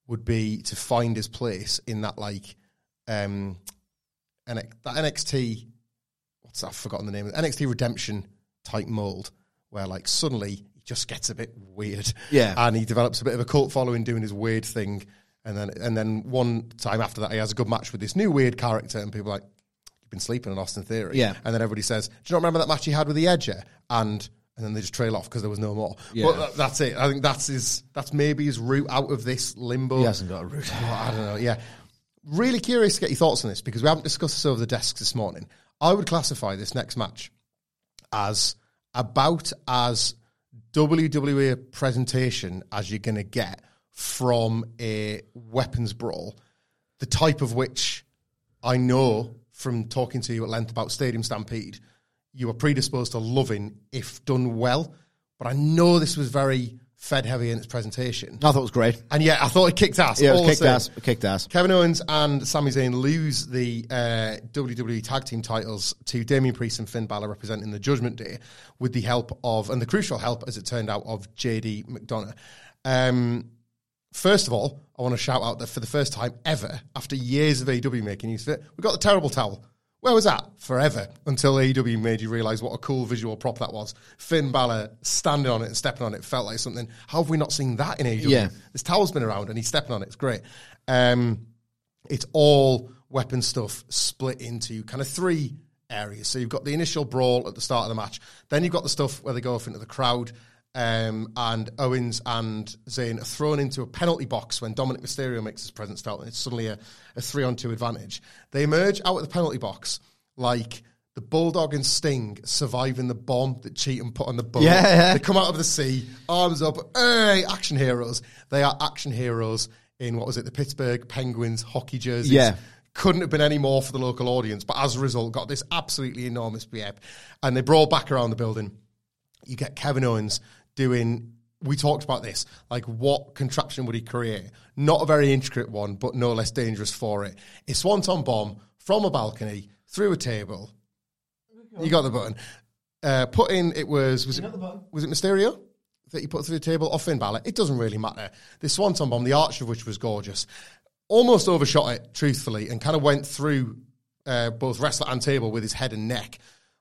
Speaker 2: would be to find his place in that like um NX, that NXT what's that? I've forgotten the name of it. NXT Redemption type mold where like suddenly he just gets a bit weird.
Speaker 3: Yeah.
Speaker 2: And he develops a bit of a cult following doing his weird thing. And then and then one time after that he has a good match with this new weird character and people are like, You've been sleeping on Austin Theory.
Speaker 3: Yeah.
Speaker 2: And then everybody says, Do you not remember that match he had with the Edge? And and then they just trail off because there was no more.
Speaker 3: Yeah.
Speaker 2: But that, that's it. I think that's his that's maybe his route out of this limbo.
Speaker 3: He hasn't got a route.
Speaker 2: Well, I don't know. Yeah, really curious to get your thoughts on this because we haven't discussed this over the desks this morning. I would classify this next match as about as WWE presentation as you're going to get from a weapons brawl, the type of which I know from talking to you at length about Stadium Stampede, you are predisposed to loving if done well. But I know this was very Fed heavy in its presentation.
Speaker 3: I thought it was great.
Speaker 2: And yeah, I thought it kicked ass.
Speaker 3: Yeah, it
Speaker 2: all
Speaker 3: was
Speaker 2: the
Speaker 3: kicked
Speaker 2: same.
Speaker 3: ass. Kicked ass.
Speaker 2: Kevin Owens and Sami Zayn lose the uh, WWE Tag Team titles to Damian Priest and Finn Balor representing the Judgment Day with the help of, and the crucial help, as it turned out, of JD McDonagh. Um, first of all, I want to shout out that for the first time ever, after years of AEW making use of it, we got the terrible towel. Where was that? Forever. Until AEW made you realise what a cool visual prop that was. Finn Balor standing on it and stepping on it felt like something. How have we not seen that in AEW?
Speaker 3: Yeah.
Speaker 2: This towel's been around and he's stepping on it. It's great. Um, it's all weapon stuff split into kind of three areas. So you've got the initial brawl at the start of the match. Then you've got the stuff where they go off into the crowd. Um, and Owens and Zayn are thrown into a penalty box when Dominic Mysterio makes his presence felt, and it's suddenly a, a three on two advantage. They emerge out of the penalty box like the Bulldog and Sting surviving the bomb that Cheatham put on the boat.
Speaker 3: Yeah, yeah.
Speaker 2: They come out of the sea, arms up, hey, action heroes. They are action heroes in, what was it, the Pittsburgh Penguins hockey jerseys.
Speaker 3: Yeah.
Speaker 2: Couldn't have been any more for the local audience, but as a result, got this absolutely enormous BF. And they brawl back around the building. You get Kevin Owens doing. We talked about this. Like, what contraption would he create? Not a very intricate one, but no less dangerous for it. A swanton bomb from a balcony through a table. You got the button. Uh, put in. It was was it was it Mysterio that you put through the table or Finn Balor? It doesn't really matter. The swanton bomb, the arch of which was gorgeous, almost overshot it truthfully, and kind of went through uh, both wrestler and table with his head and neck.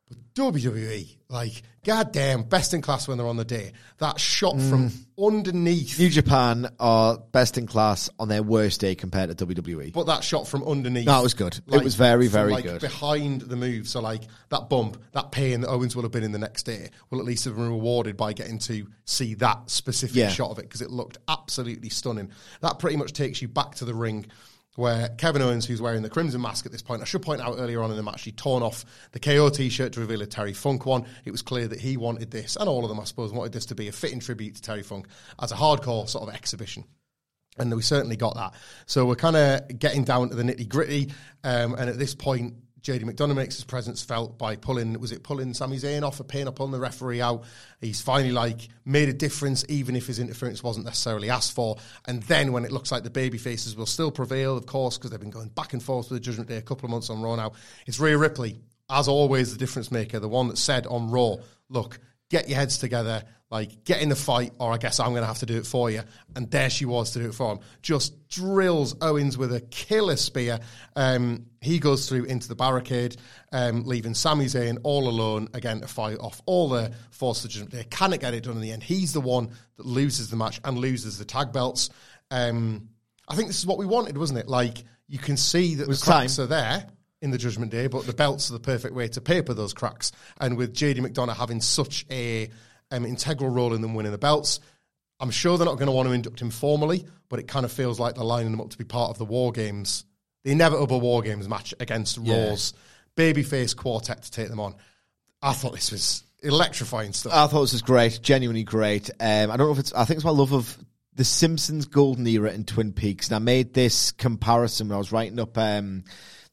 Speaker 2: But WWE, like, goddamn, best in class when they're on the day. That shot from mm. underneath,
Speaker 3: New Japan are best in class on their worst day compared to WWE.
Speaker 2: but that shot from underneath.
Speaker 3: It was good. It was very,
Speaker 2: from,
Speaker 3: very
Speaker 2: like,
Speaker 3: good.
Speaker 2: Behind the move, so like that bump, that pain that Owens will have been in the next day, will at least have been rewarded by getting to see that specific
Speaker 3: Yeah.
Speaker 2: shot of it because it looked absolutely stunning. That pretty much takes you back to the ring. Where Kevin Owens, who's wearing the crimson mask at this point, I should point out earlier on in the match, he torn off the KO t-shirt to reveal a Terry Funk one. It was clear that he wanted this, and all of them, I suppose, wanted this to be a fitting tribute to Terry Funk as a hardcore sort of exhibition. And we certainly got that. So we're kind of getting down to the nitty gritty. Um, and at this point, JD McDonagh makes his presence felt by pulling, was it pulling Sami Zayn off a pin or pulling the referee out? He's finally like made a difference, even if his interference wasn't necessarily asked for. And then when it looks like the baby faces will still prevail, of course, because they've been going back and forth with the Judgment Day a couple of months on Raw now, it's Rhea Ripley, as always, the difference maker, the one that said on Raw, look, get your heads together, like get in the fight, or I guess I'm going to have to do it for you. And there she was to do it for him. Just drills Owens with a killer spear. Um, he goes through into the barricade, um, leaving Sami Zayn all alone again to fight off all the force of Judgment Day. Cannot get it done in the end. He's the one that loses the match and loses the tag belts. Um, I think this is what we wanted, wasn't it? Like you can see that the cracks
Speaker 3: time.
Speaker 2: are there in the Judgment Day, but the belts are the perfect way to paper those cracks. And with JD McDonagh having such a um, integral role in them winning the belts, I'm sure they're not going to want to induct him formally, but it kind of feels like they're lining them up to be part of the War Games, the inevitable War Games match against
Speaker 3: Yeah.
Speaker 2: Raw's babyface quartet to take them on. I thought this was electrifying stuff.
Speaker 3: I thought this was great, genuinely great. Um, I don't know if it's. I think it's my love of the Simpsons golden era in Twin Peaks, and I made this comparison when I was writing up um,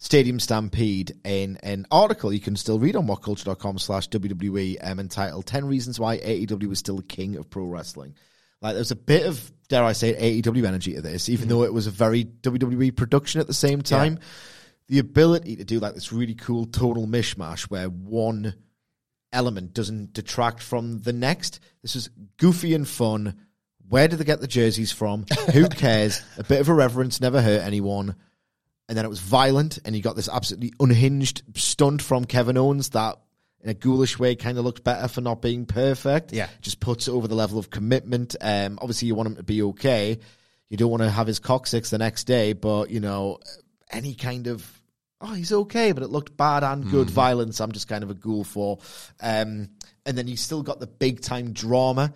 Speaker 3: Stadium Stampede in an article you can still read on whatculture.com slash WWE um, entitled 10 Reasons Why AEW is Still the King of Pro Wrestling. Like there's a bit of, dare I say it, AEW energy to this, even though it was a very WWE production at the same time. The ability to do like this really cool tonal mishmash where one element doesn't detract from the next. This is goofy and fun. Where did they get the jerseys from? Who cares? a bit of irreverence never hurt anyone. And then it was violent, and you got this absolutely unhinged stunt from Kevin Owens that, in a ghoulish way, kind of looked better for not being perfect.
Speaker 2: Yeah.
Speaker 3: just puts it over the level of commitment. Um, obviously, you want him to be okay. You don't want to have his coccyx the next day, but you know, any kind of oh, he's okay, but it looked bad and good violence. I'm just kind of a ghoul for. Um, and then you still got the big time drama.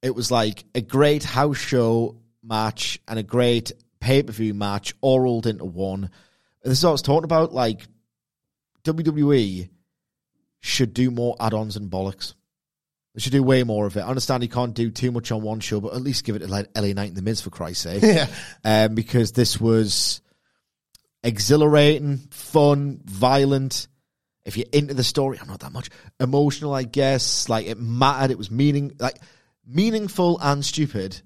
Speaker 3: It was like a great house show match and a great pay per view match all rolled into one. This is what I was talking about. Like WWE should do more add ons and bollocks. They should do way more of it. I understand you can't do too much on one show, but at least give it to like LA Knight and the Miz for Christ's sake.
Speaker 2: Yeah.
Speaker 3: Um, because this was exhilarating, fun, violent. If you're into the story, I'm not that much emotional, I guess. Like it mattered. It was meaning, like meaningful and stupid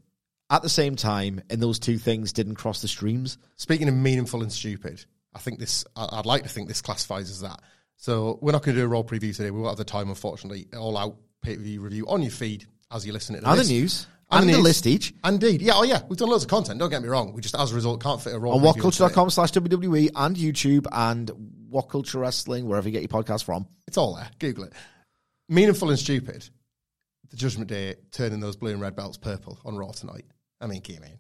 Speaker 3: at the same time, and those two things didn't cross the streams.
Speaker 2: Speaking of meaningful and stupid, I think this. I'd like to think this classifies as that. So we're not going to do a raw preview today. We won't have the time, unfortunately. All out pay per view review on your feed as you listen to
Speaker 3: And
Speaker 2: this.
Speaker 3: the news.
Speaker 2: And
Speaker 3: And the
Speaker 2: news.
Speaker 3: list each.
Speaker 2: Indeed, yeah, oh yeah, we've done loads of content. Don't get me wrong. We just, as a result, can't fit a raw
Speaker 3: On whatculture.com slash WWE and YouTube and What Culture Wrestling, wherever you get your podcast from.
Speaker 2: It's all there. Google it. Meaningful and stupid. The Judgment Day turning those blue and red belts purple on Raw tonight. I mean, can you mean?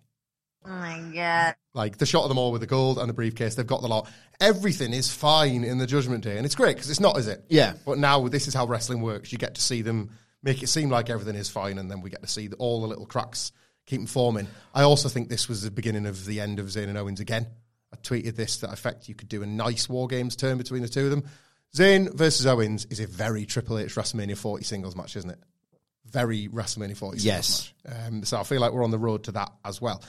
Speaker 5: Oh my god.
Speaker 2: Like the shot of them all with the gold and the briefcase, they've got the lot. Everything is fine in the Judgment Day, and it's great because it's not, is it?
Speaker 3: Yeah.
Speaker 2: But now this is how wrestling works. You get to see them make it seem like everything is fine, and then we get to see the, all the little cracks keep forming. I also think this was the beginning of the end of Zayn and Owens again. I tweeted this that effect you could do a nice War Games turn between the two of them. Zayn versus Owens is a very Triple H WrestleMania 40 singles match, isn't it? Very WrestleMania 40
Speaker 3: Yes.
Speaker 2: Um, so I feel like we're on the road to that as well.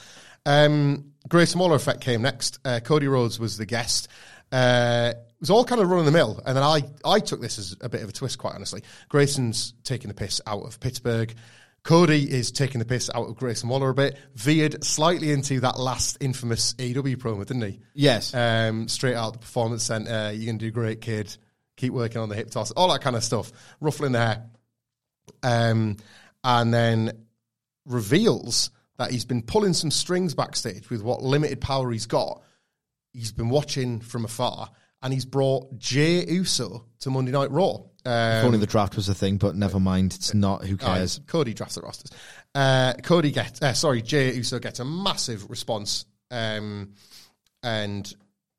Speaker 2: Um, Grayson Waller effect came next. Uh, Cody Rhodes was the guest. Uh, it was all kind of run of the mill, and then I I took this as a bit of a twist, quite honestly. Grayson's taking the piss out of Pittsburgh. Cody is taking the piss out of Grayson Waller a bit. Veered slightly into that last infamous AEW promo, didn't he?
Speaker 3: Yes.
Speaker 2: Um, straight out the performance center. You're gonna do great, kid. Keep working on the hip toss, all that kind of stuff. Ruffling the hair um, and then reveals that he's been pulling some strings backstage with what limited power he's got. He's been watching from afar, and he's brought Jey Uso to Monday Night Raw. Um,
Speaker 3: if only the draft was a thing, but never mind. It's not. Who
Speaker 2: Oh,
Speaker 3: cares?
Speaker 2: Cody drafts the rosters. Uh, Cody gets, uh, sorry, Jey Uso gets a massive response, um, and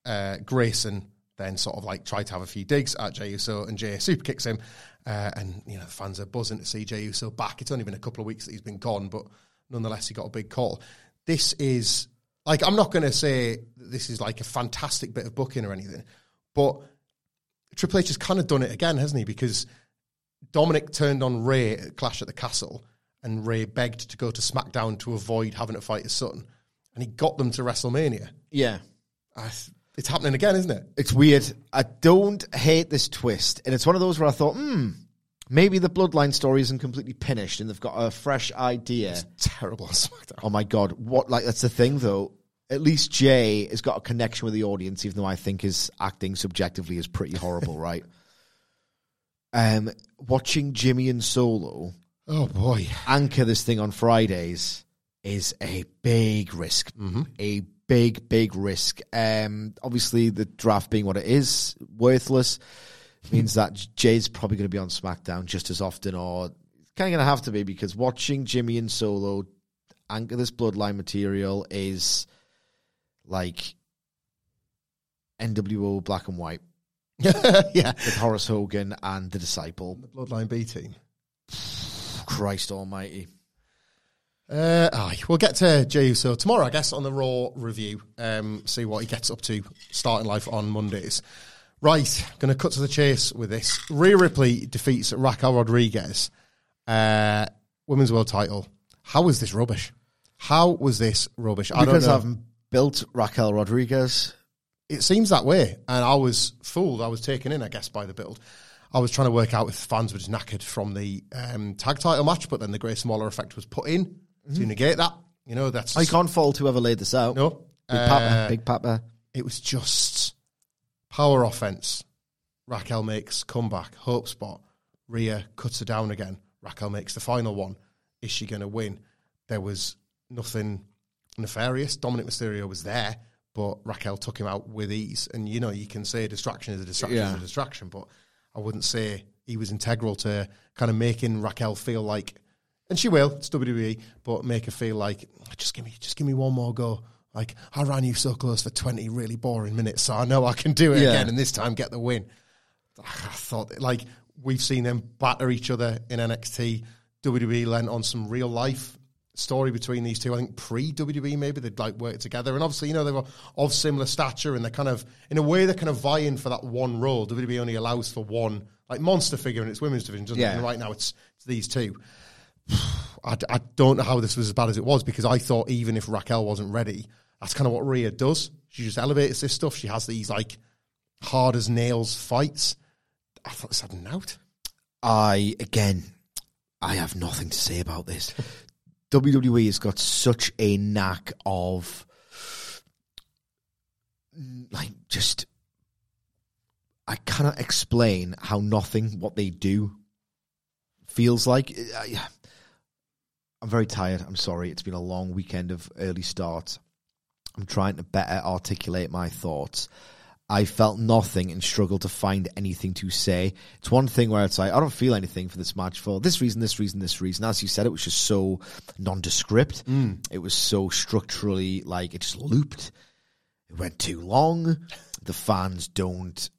Speaker 2: uh, Grayson then sort of like tried to have a few digs at Jey Uso, and Jey super kicks him, uh, and you know the fans are buzzing to see Jey Uso back. It's only been a couple of weeks that he's been gone, but nonetheless he got a big call. This is like I'm not going to say that this is like a fantastic bit of booking or anything, but Triple H has kind of done it again, hasn't he? Because Dominic turned on Rey at Clash at the Castle, and Rey begged to go to SmackDown to avoid having to fight his son, and he got them to WrestleMania.
Speaker 3: Yeah.
Speaker 2: I, it's happening again, isn't it?
Speaker 3: It's weird. I don't hate this twist. And it's one of those where I thought, hmm, maybe the bloodline story isn't completely finished and they've got a fresh idea.
Speaker 2: Terrible.
Speaker 3: Oh my God. What, like, that's the thing though. At least Jey has got a connection with the audience, even though I think his acting subjectively is pretty horrible, right? Um, watching Jimmy and Solo
Speaker 2: Oh boy,
Speaker 3: anchor this thing on Fridays is a big risk. mm-hmm. A big, big risk. Um, obviously, the draft being what it is, worthless, means that Jey's probably going to be on SmackDown just as often, or kind of going to have to be because watching Jimmy and Solo anchor this bloodline material is like NWO Black and White
Speaker 2: yeah.
Speaker 3: with Horace Hogan and the Disciple.
Speaker 2: The Bloodline B team.
Speaker 3: Christ Almighty.
Speaker 2: Uh, aye, we'll get to Jey Uso tomorrow, I guess, on the Raw review. Um, see what he gets up to starting life on Mondays. Right, going to cut to the chase with this. Rhea Ripley defeats Raquel Rodriguez, uh, women's world title. How was this rubbish? How was this rubbish? I don't
Speaker 3: Because. I haven't built Raquel Rodriguez.
Speaker 2: it seems that way. And I was fooled. I was taken in, I guess, by the build. I was trying to work out if fans were just knackered from the um, tag title match, but then the Grayson Waller effect was put in to negate that. You know, that's
Speaker 3: I Mm-hmm. can't fault whoever laid this out.
Speaker 2: no.
Speaker 3: Big
Speaker 2: Uh,
Speaker 3: Papa. Big Papa.
Speaker 2: It was just power offense. Raquel makes comeback, hope spot. Rhea cuts her down again. Raquel makes the final one. Is she going to win? There was nothing nefarious. Dominic Mysterio was there, but Raquel took him out with ease. And you know, you can say a distraction is a distraction is a distraction, but I wouldn't say he was integral to kind of making Raquel feel like, and she will, it's WWE, but make her feel like just give me, just give me one more go. Like I ran you so close for twenty really boring minutes, so I know I can do it
Speaker 3: Yeah.
Speaker 2: again, and this time get the win. Ah, I thought like we've seen them batter each other in NXT. WWE lent on some real life story between these two. I think pre WWE maybe they'd like work together, and obviously you know they were of similar stature, and they're kind of in a way they're kind of vying for that one role. WWE only allows for one like monster figure in its women's division, doesn't it?
Speaker 3: Yeah.
Speaker 2: And right now it's, it's these two. I, I don't know how this was as bad as it was because I thought even if Raquel wasn't ready, that's kind of what Rhea does. She just elevates this stuff. She has these like hard as nails fights. I thought this had an out.
Speaker 3: I again, I have nothing to say about this. WWE has got such a knack of like just I cannot explain how nothing what they do feels like. I'm very tired. I'm sorry. It's been a long weekend of early starts. I'm trying to better articulate my thoughts. I felt nothing and struggled to find anything to say. It's one thing where it's like, I don't feel anything for this match for this reason, this reason, this reason. As you said, it was just so nondescript. Mm. It was so structurally, like, it just looped. It went too long. The fans don't,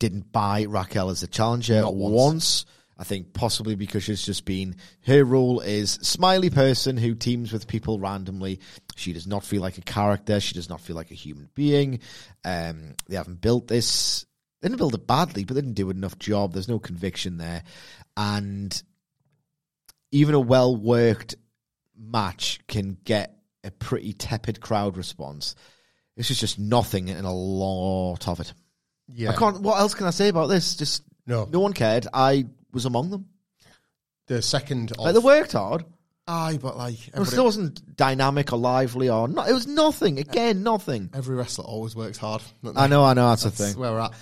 Speaker 3: didn't buy Raquel as a challenger
Speaker 2: Not once.
Speaker 3: once. I think possibly because she's just been her role is smiley person who teams with people randomly. She does not feel like a character. She does not feel like a human being. Um, they haven't built this. They didn't build it badly, but they didn't do enough job. There's no conviction there, and even a well worked match can get a pretty tepid crowd response. This is just nothing and a lot of it.
Speaker 2: Yeah,
Speaker 3: I can't. What else can I say about this? Just
Speaker 2: No.
Speaker 3: no one cared. I was among them.
Speaker 2: the second of
Speaker 3: Like they worked hard.
Speaker 2: aye, but like
Speaker 3: It still wasn't dynamic or lively or not. It was nothing. Again, nothing.
Speaker 2: every wrestler always works hard.
Speaker 3: I know. I know. That's,
Speaker 2: That's
Speaker 3: the thing.
Speaker 2: where we're at.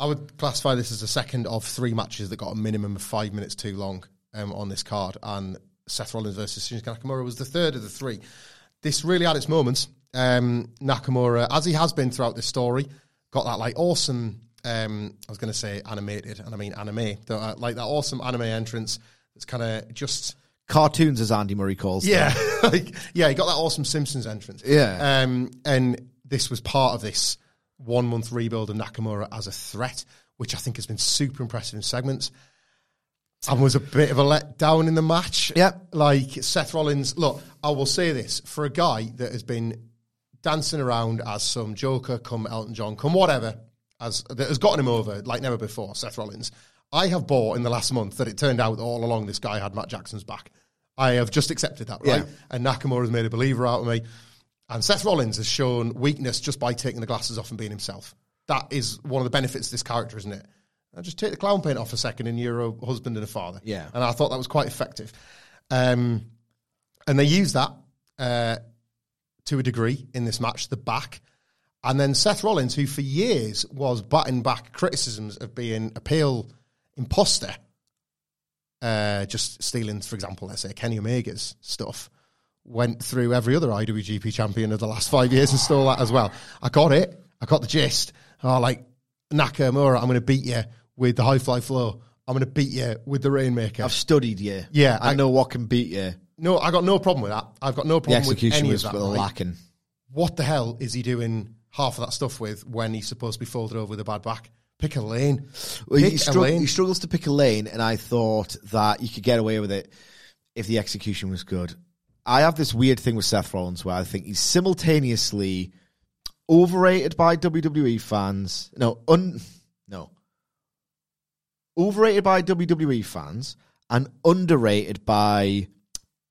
Speaker 2: I would classify this as the second of three matches that got a minimum of five minutes too long um, on this card, and Seth Rollins versus Shinsuke Nakamura was the third of the three. This really had its moments. Um, Nakamura, as he has been throughout this story, got that like awesome. Um, I was going to say animated, and I mean anime. the, uh, like that awesome anime entrance. It's kind of just
Speaker 3: Cartoons, as Andy Murray calls them.
Speaker 2: yeah, like yeah, he got that awesome Simpsons entrance.
Speaker 3: Yeah.
Speaker 2: um, and this was part of this one month rebuild of Nakamura as a threat, which I think has been super impressive in segments. And was a bit of a letdown in the match.
Speaker 3: Yep.
Speaker 2: like Seth Rollins. Look, I will say this for a guy that has been dancing around as some Joker, come Elton John, come whatever, as that has gotten him over like never before. Seth Rollins. I have bought in the last month that it turned out that all along this guy had Matt Jackson's back. I have just accepted that, right?
Speaker 3: Yeah.
Speaker 2: And Nakamura has made a believer out of me. And Seth Rollins has shown weakness just by taking the glasses off and being himself. That is one of the benefits of this character, isn't it? Now just take the clown paint off a second and you're a husband and a father.
Speaker 3: Yeah.
Speaker 2: And I thought that was quite effective. Um, and they used that uh, to a degree in this match, the back. And then Seth Rollins, who for years was batting back criticisms of being a pale imposter, uh, just stealing, for example, let's say Kenny Omega's stuff, went through every other IWGP champion of the last five years and stole that as well. I got it. I got the gist. Oh, like Nakamura, I'm going to beat you with the high fly flow. I'm going to beat you with the Rainmaker.
Speaker 3: I've studied you.
Speaker 2: Yeah,
Speaker 3: I,
Speaker 2: I-
Speaker 3: know what can beat you.
Speaker 2: no, I got no problem with that. I've got no
Speaker 3: The
Speaker 2: problem with
Speaker 3: execution
Speaker 2: any
Speaker 3: was
Speaker 2: of that.
Speaker 3: lacking.
Speaker 2: What the hell is he doing half of that stuff with when he's supposed to be folded over with a bad back? Pick a lane.
Speaker 3: Well, he,
Speaker 2: a lane.
Speaker 3: he struggles to pick a lane, and I thought that you could get away with it if the execution was good. I have this weird thing with Seth Rollins where I think he's simultaneously overrated by WWE fans. No, un, no. Overrated by WWE fans and underrated by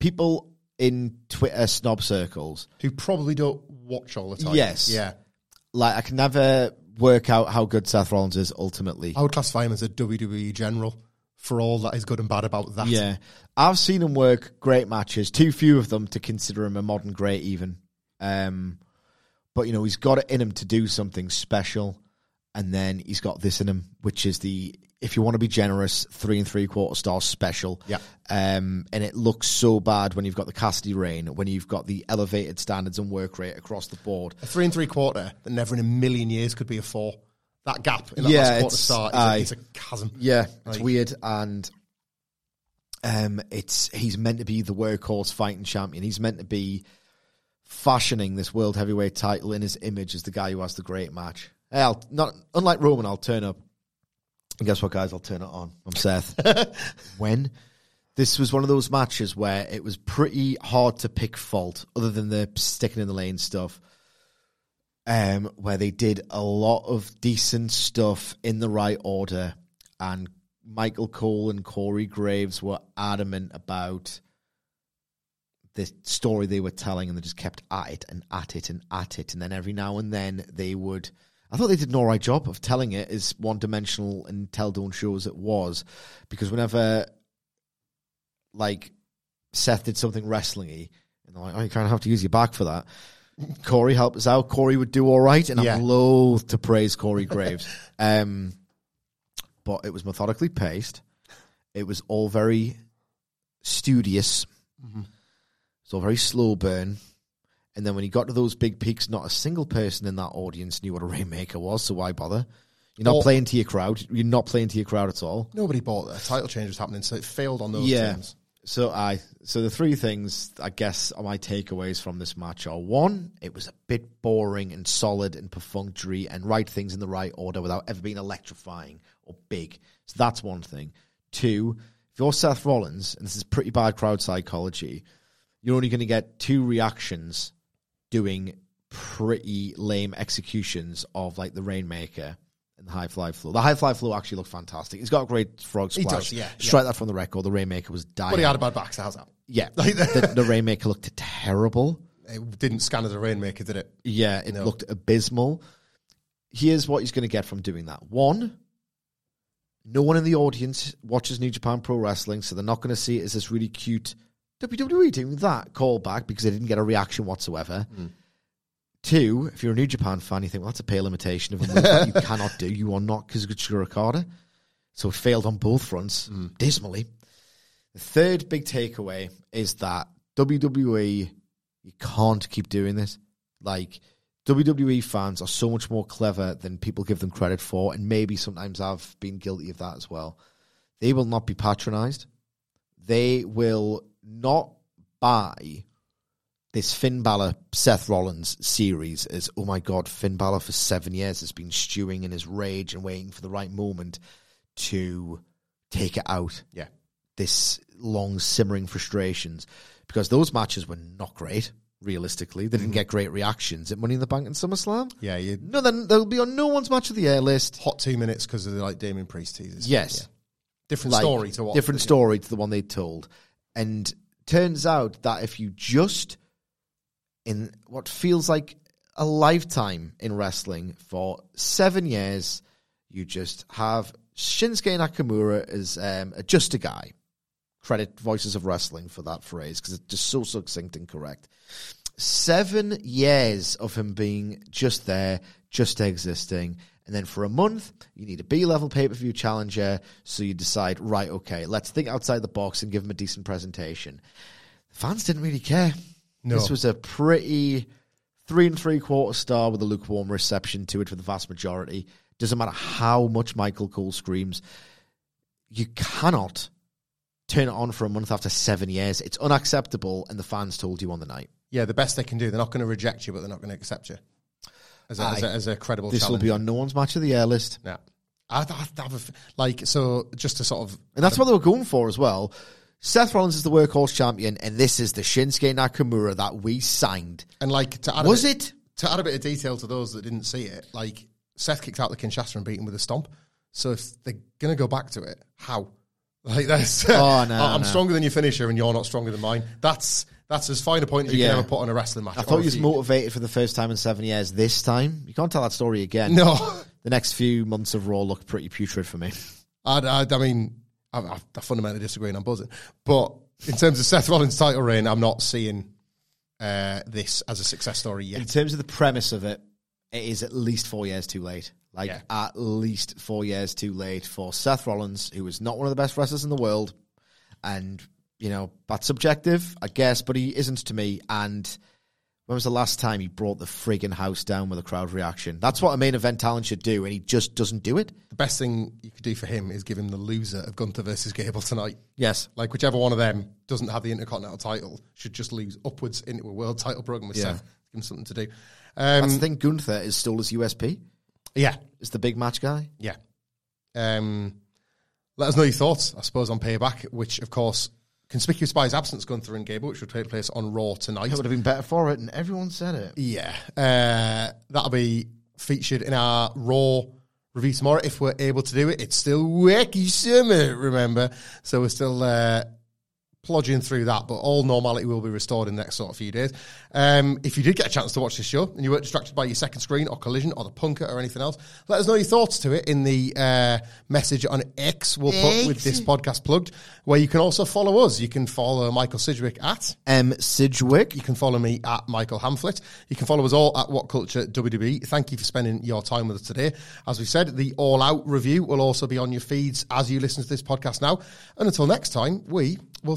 Speaker 3: people in Twitter snob circles.
Speaker 2: Who probably don't watch all the time.
Speaker 3: Yes.
Speaker 2: Yeah.
Speaker 3: Like, I can never work out how good Seth Rollins is ultimately.
Speaker 2: I would classify him as a WWE general for all that is good and bad about that.
Speaker 3: Yeah. I've seen him work great matches, too few of them to consider him a modern great, even. Um, but, you know, he's got it in him to do something special. And then he's got this in him, which is the, if you want to be generous, three and three quarter star special.
Speaker 2: Yeah.
Speaker 3: Um, and it looks so bad when you've got the Cassidy reign, when you've got the elevated standards and work rate across the board.
Speaker 2: A three and three quarter that never in a million years could be a four. That gap in that
Speaker 3: Yeah,
Speaker 2: last quarter star is,
Speaker 3: aye.
Speaker 2: a, is a chasm.
Speaker 3: Yeah, it's weird, and um, it's he's meant to be the workhorse fighting champion. He's meant to be fashioning this world heavyweight title in his image as the guy who has the great match. Hey, I'll not unlike Roman, I'll turn up. And guess what, guys? I'll turn it on. I'm Seth. when this was one of those matches where it was pretty hard to pick fault, other than the sticking in the lane stuff um, where they did a lot of decent stuff in the right order, and Michael Cole and Corey Graves were adamant about the story they were telling, and they just kept at it and at it and at it, and then every now and then they would. I thought they did an all right job of telling it as one dimensional and tell don't show as it was, because whenever like Seth did something wrestlingy, and they're like, oh, you kind of have to use your back for that. Corey helped us out. Corey would do all right, and
Speaker 2: Yeah.
Speaker 3: I'm loath to praise Corey Graves. um, but it was methodically paced. It was all very studious. It's all very slow burn. And then when he got to those big peaks, not a single person in that audience knew what a Rainmaker was, so why bother? You're not
Speaker 2: Or-
Speaker 3: playing to your crowd. You're not playing to your crowd at all.
Speaker 2: Nobody bought that. A title change was happening, so it failed on those
Speaker 3: Yeah.
Speaker 2: terms.
Speaker 3: So I so the three things I guess are my takeaways from this match are one, it was a bit boring and solid and perfunctory and right things in the right order without ever being electrifying or big. So that's one thing. Two, if you're Seth Rollins, and this is pretty bad crowd psychology, you're only going to get two reactions doing pretty lame executions of like the Rainmaker and the High Fly Flow. The High Fly Flow actually looked fantastic. He's got a great frog
Speaker 2: He
Speaker 3: splash.
Speaker 2: does, yeah,
Speaker 3: Strike that from the record. The Rainmaker was dying.
Speaker 2: But he had a bad back, so how's that?
Speaker 3: Yeah, the, the Rainmaker looked terrible.
Speaker 2: It didn't scan as a Rainmaker, did it?
Speaker 3: Yeah, it
Speaker 2: No.
Speaker 3: looked abysmal. Here's what he's going to get from doing that. One, no one in the audience watches New Japan Pro Wrestling, so they're not going to see it as this really cute WWE doing that callback because they didn't get a reaction whatsoever. Two, if you're a New Japan fan, you think, well, that's a pale imitation of a move that you cannot do. You are not Kazuchika Okada. So it failed on both fronts, mm. dismally. The third big takeaway is that WWE, you can't keep doing this. Like, WWE fans are so much more clever than people give them credit for, and maybe sometimes I've been guilty of that as well. They will not be patronized. They will not buy this Finn Balor Seth Rollins series as oh my god, Finn Balor for seven years has been stewing in his rage and waiting for the right moment to take it out.
Speaker 2: Yeah.
Speaker 3: This long simmering frustrations. Because those matches were not great, realistically. They didn't mm-hmm. get great reactions at Money in the Bank and SummerSlam.
Speaker 2: Yeah, you
Speaker 3: No, then they'll be on no one's match of the year list.
Speaker 2: hot two minutes because of the like Damian Priest teasers.
Speaker 3: Yes.
Speaker 2: Yeah. Different
Speaker 3: Like,
Speaker 2: story to what
Speaker 3: different story to the one they told. And turns out that if you just in what feels like a lifetime in wrestling for seven years, you just have Shinsuke Nakamura as um, just a guy. Credit Voices of Wrestling for that phrase because it's just so succinct and correct. Seven years of him being just there, just existing. And then for a month, you need a B level pay per view challenger. So you decide, right, okay, let's think outside the box and give him a decent presentation. The fans didn't really care.
Speaker 2: No.
Speaker 3: This was a pretty three and three quarter star with a lukewarm reception to it for the vast majority. Doesn't matter how much Michael Cole screams, you cannot turn it on for a month after seven years. It's unacceptable, and the fans told you on the night.
Speaker 2: Yeah, the best they can do. They're not going to reject you, but they're not going to accept you as a, as a, as a credible
Speaker 3: This will
Speaker 2: challenge.
Speaker 3: be on no one's match of the year list.
Speaker 2: Yeah. I, I, I have a like so just to sort of
Speaker 3: And that's what they were going for as well. Seth Rollins is the workhorse champion, and this is the Shinsuke Nakamura that we signed.
Speaker 2: And like to add,
Speaker 3: Was
Speaker 2: bit,
Speaker 3: it?
Speaker 2: to add a bit of detail to those that didn't see it? Like Seth kicked out the Kinshasa and beat him with a stomp. So if they're gonna go back to it, how? Like that's
Speaker 3: Oh, no,
Speaker 2: I'm
Speaker 3: no.
Speaker 2: stronger than your finisher, and you're not stronger than mine. That's that's as fine a point as you
Speaker 3: Yeah.
Speaker 2: can ever put on a wrestling match.
Speaker 3: I thought he was motivated for the first time in seven years. This time, you can't tell that story again.
Speaker 2: No,
Speaker 3: The next few months of Raw look pretty putrid for me.
Speaker 2: I, I, I mean, I, I, I fundamentally disagree, and I'm buzzing. But in terms of Seth Rollins' title reign, I'm not seeing uh, this as a success story yet.
Speaker 3: In terms of the premise of it, it is at least four years too late. Like
Speaker 2: Yeah.
Speaker 3: at least four years too late for Seth Rollins, who is not one of the best wrestlers in the world, and you know that's subjective, I guess, but he isn't to me. And when was the last time he brought the friggin' house down with a crowd reaction? That's what a main event talent should do, and he just doesn't do it.
Speaker 2: The best thing you could do for him is give him the loser of Gunther versus Gable tonight.
Speaker 3: Yes,
Speaker 2: Like whichever one of them doesn't have the Intercontinental title should just lose upwards into a world title program with
Speaker 3: Yeah.
Speaker 2: Seth. Give him something to do. Um,
Speaker 3: that's the thing. Gunther is still his USP.
Speaker 2: yeah,
Speaker 3: Is the big match guy.
Speaker 2: yeah. Um, let us know your thoughts, I suppose, on Payback, which, of course, conspicuous by his absence, Gunther and Gable, which will take place on Raw tonight.
Speaker 3: It would have been better for it, and everyone said it.
Speaker 2: Yeah, uh, that'll be featured in our Raw review tomorrow if we're able to do it. It's still wacky summer, remember? So we're still uh, plodging through that, but all normality will be restored in the next sort of few days. Um, if you did get a chance to watch this show and you weren't distracted by your second screen or collision or the punker or anything else, let us know your thoughts to it in the uh, message on X we'll put with this podcast plugged, where you can also follow us. You can follow Michael Sidgwick at
Speaker 3: M. Sidgwick.
Speaker 2: you can follow me at Michael Hamflett. You can follow us all at What Culture WWE. Thank you for spending your time with us today. As we said, the All Out review will also be on your feeds as you listen to this podcast now. And until next time, we will